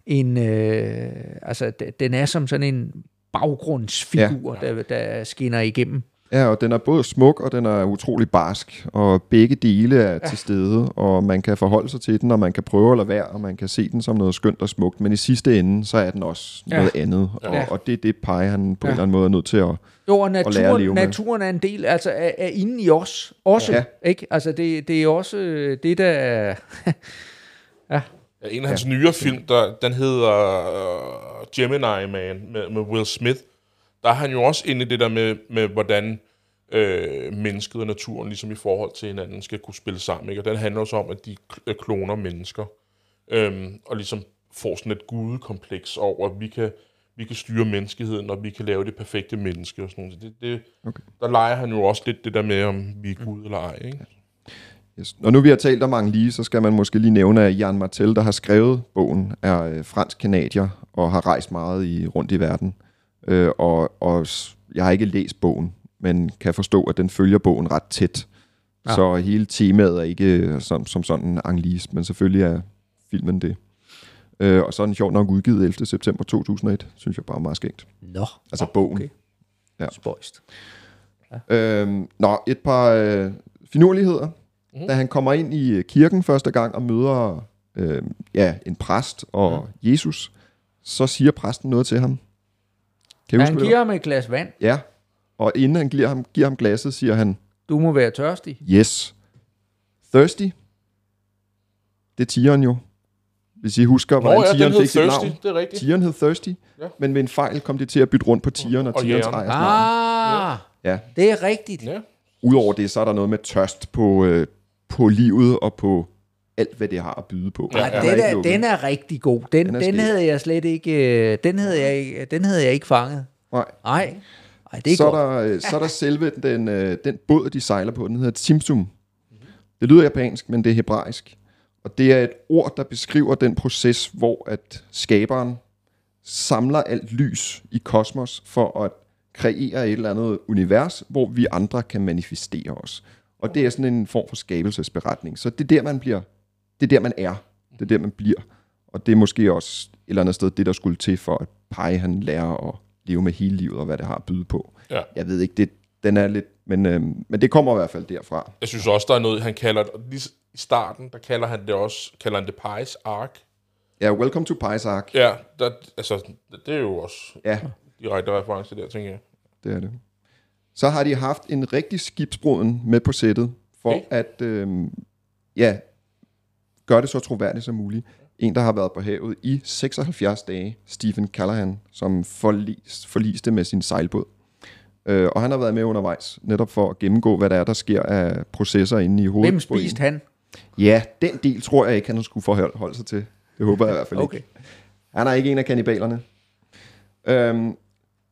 en øh, altså, den er som sådan en baggrundsfigur, ja. der, der skinner igennem. Ja, og den er både smuk, og den er utrolig barsk, og begge dele er ja. til stede, og man kan forholde sig til den, og man kan prøve at lade være, og man kan se den som noget skønt og smukt, men i sidste ende, så er den også Ja. ja. noget andet, og, Ja. og det er det Pai, han på Ja. ja. en eller anden måde er nødt til at... Jo, og lære at naturen, leve med. naturen er en del, altså er, er inde i os også, ja. Ja. ikke? Altså det, det er også øh, det, der er... Ja, en af hans ja. nyere film, der, den hedder uh, Gemini Man med, med Will Smith. Der er han jo også inde i det der med, med hvordan øh, mennesket og naturen ligesom i forhold til hinanden skal kunne spille sammen. Ikke? Og den handler også om, at de øh, kloner mennesker. Øhm, og ligesom får sådan et gudekompleks over, at vi kan, vi kan styre menneskeheden, og vi kan lave det perfekte menneske og sådan noget. Det, det, Okay. Der leger han jo også lidt det der med, om vi er Gud eller ej. Ikke? Yes. Når nu vi har talt om Lee, så skal man måske lige nævne, at Jan Martel, der har skrevet bogen, er øh, fransk-kanadier og har rejst meget i, rundt i verden. Øh, og, og jeg har ikke læst bogen, men kan forstå, at den følger bogen ret tæt. Ja. Ja. Så hele temaet er ikke øh, som, som sådan Ang Lees, men selvfølgelig er filmen det. Øh, og så er den sjovt nok udgivet 11. september 2001, synes jeg bare er meget skægt. Nå, Altså bogen. okay. Ja. spøjst. Øhm, nå, et par øh, finurligheder. Mm. Da han kommer ind i øh, kirken første gang og møder øh, ja, en præst og mm. Jesus, så siger præsten noget til ham. Kan I Han huske, giver ham et glas vand. Ja, og inden han giver ham, giver ham glasset, siger han, Du må være tørstig. yes. Thirsty? Det er tigeren jo. Hvis I husker, Nå hvordan ja, tigeren hed fik sit Thirsty, navn. det er rigtigt. Tigeren hed Thirsty, Ja. ja. men ved en fejl kom det til at bytte rundt på tigeren og, Og tigerens jægeren. ejers navn. Ah, Ja. det er rigtigt. Ja. Udover det, så er der noget med tørst på, øh, på livet og på alt, hvad det har at byde på. Ja, Ja. Den er Den, er, er rigtig god. Den, Den er den, havde jeg slet ikke, øh, den havde jeg, ikke- den havde jeg ikke fanget. Nej. Nej, Ej, det er så, er godt. der, øh, så er der selve den, øh, den båd, de sejler på, den hedder Timsum. Det lyder japansk, men det er hebraisk. Og det er et ord, der beskriver den proces, hvor at skaberen samler alt lys i kosmos for at kreere et eller andet univers, hvor vi andre kan manifestere os. Og det er sådan en form for skabelsesberetning. Så det er der, man bliver. Det er der, man er. Det er der, man bliver. Og det er måske også et eller andet sted det, der skulle til for at Pai han lærer at leve med hele livet og hvad det har at byde på. Ja. Jeg ved ikke, det, den er lidt... Men, øhm, men det kommer i hvert fald derfra. Jeg synes også, der er noget, han kalder lige i starten, der kalder han det også, kalder han det Pies Ark. Ja, welcome to Pai's Ark. Ja, der, altså, det er jo også Ja, direkte reference der, tænker jeg. det er det. Så har de haft en rigtig skibsbroden med på sættet, for Okay. at øhm, ja, gøre det så troværdigt som muligt. En, der har været på havet i 76 dage, Stephen Callahan, som forlis, forliste med sin sejlbåd. Øh, og han har været med undervejs, netop for at gennemgå, hvad der er, der sker af processer inde i hovedet. Hvem spiste han? Ja, den del tror jeg ikke, han skulle forholde holde sig til. Det håber jeg i hvert fald Okay. ikke. Han er ikke en af kannibalerne. Øhm,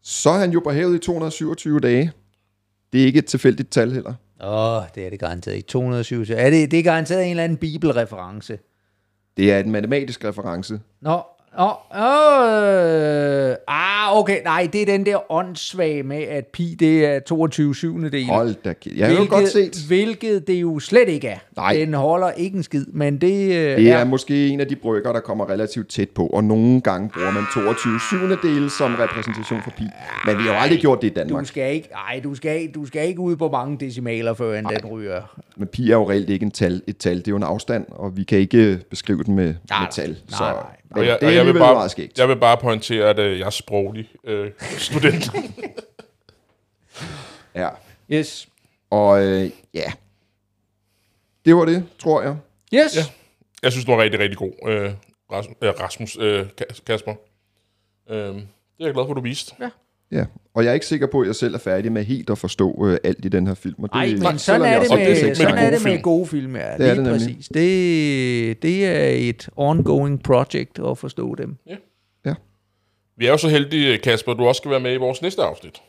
så er han jo på havet i 227 dage. Det er ikke et tilfældigt tal heller. Åh, oh, det er det garanteret ikke. 207. Er det, det er garanteret en eller anden bibelreference. Det er en matematisk reference. Nå, Åh, øh, ah, okay, nej, det er den der åndssvage med, at pi, det er 22 syvende del. Hold da kæft. Jeg har jo godt set. Hvilket det jo slet ikke er. Nej. Den holder ikke en skid, men det, øh, Det er måske en af de brygger, der kommer relativt tæt på, og nogle gange bruger man 22 syvende dele som repræsentation for pi. Men vi har jo aldrig gjort det i Du Danmark. skal ikke, ej, du skal, du skal ikke ud på mange decimaler, før den ryger. Men pi er jo reelt ikke en tal, et tal, det er jo en afstand, og vi kan ikke beskrive den med, Nej, med tal. nej, Så nej. Men Og jeg, det og er jeg, vil bare, meget skægt. jeg vil bare pointere, at øh, jeg er sproglig øh, student. Ja. Yes. Og øh, ja, det var det, tror jeg. Yes. Ja. jeg synes, du var rigtig, rigtig god, øh, Rasmus, øh, Rasmus øh, Ka- Kasper. Øh, det er jeg glad for, du viste. Ja. Ja, og jeg er ikke sikker på, at jeg selv er færdig med helt at forstå øh, alt i den her film. Og det, Nej, men sådan er det med, set med de sådan er gode det med film. gode film. Ja, Det er lige det præcis. Det, det er et ongoing project at forstå dem. Vi er jo så heldige, Kasper, at du også skal være med i vores næste afsnit.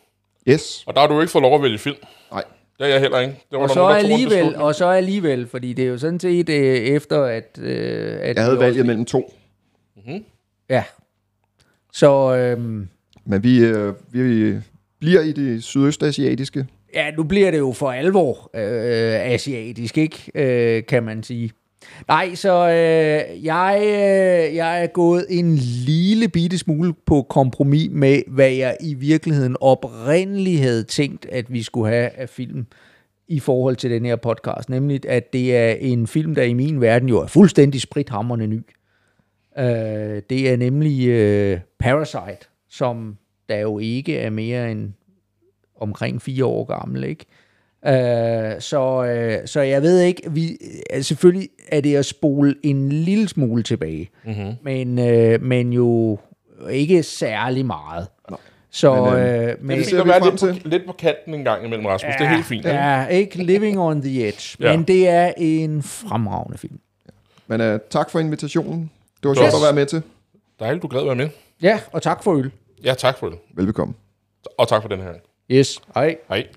Yes, Og der har du ikke fået lov at vælge film. nej. Det er jeg heller ikke. Det var Og så, nogen, alligevel, og så alligevel, fordi det er jo sådan set øh, efter, at... Øh, at Jeg havde valget også- mellem to, Ja. Så øhm, men vi, øh, vi bliver i det sydøstasiatiske. ja, nu bliver det jo for alvor øh, asiatisk, ikke? Øh, kan man sige. Nej, så øh, jeg, øh, jeg er gået en lille bitte smule på kompromis med, hvad jeg i virkeligheden oprindeligt havde tænkt, at vi skulle have af film i forhold til den her podcast. Nemlig, at det er en film, der i min verden jo er fuldstændig sprithammerende ny. Øh, det er nemlig øh, Parasite, som der jo ikke er mere end omkring fire år gammel, ikke? Øh, så, øh, så jeg ved ikke, vi, øh, selvfølgelig er det at spole en lille smule tilbage, mm-hmm. men, øh, men jo ikke særlig meget. Nej. Så, Men, men, øh, øh, Det men, er at vi være lidt på, lidt på kanten en gang imellem, Rasmus. det er helt fint. Ja, ikke living on the edge, Ja. men det er en fremragende film. Men øh, tak for invitationen. Det var Yes. sjovt at være med til. Dejligt, du gad være med. Ja, og tak for øl. Ja, tak for det. Velbekomme. Og tak for den her. Yes, hej. Hej.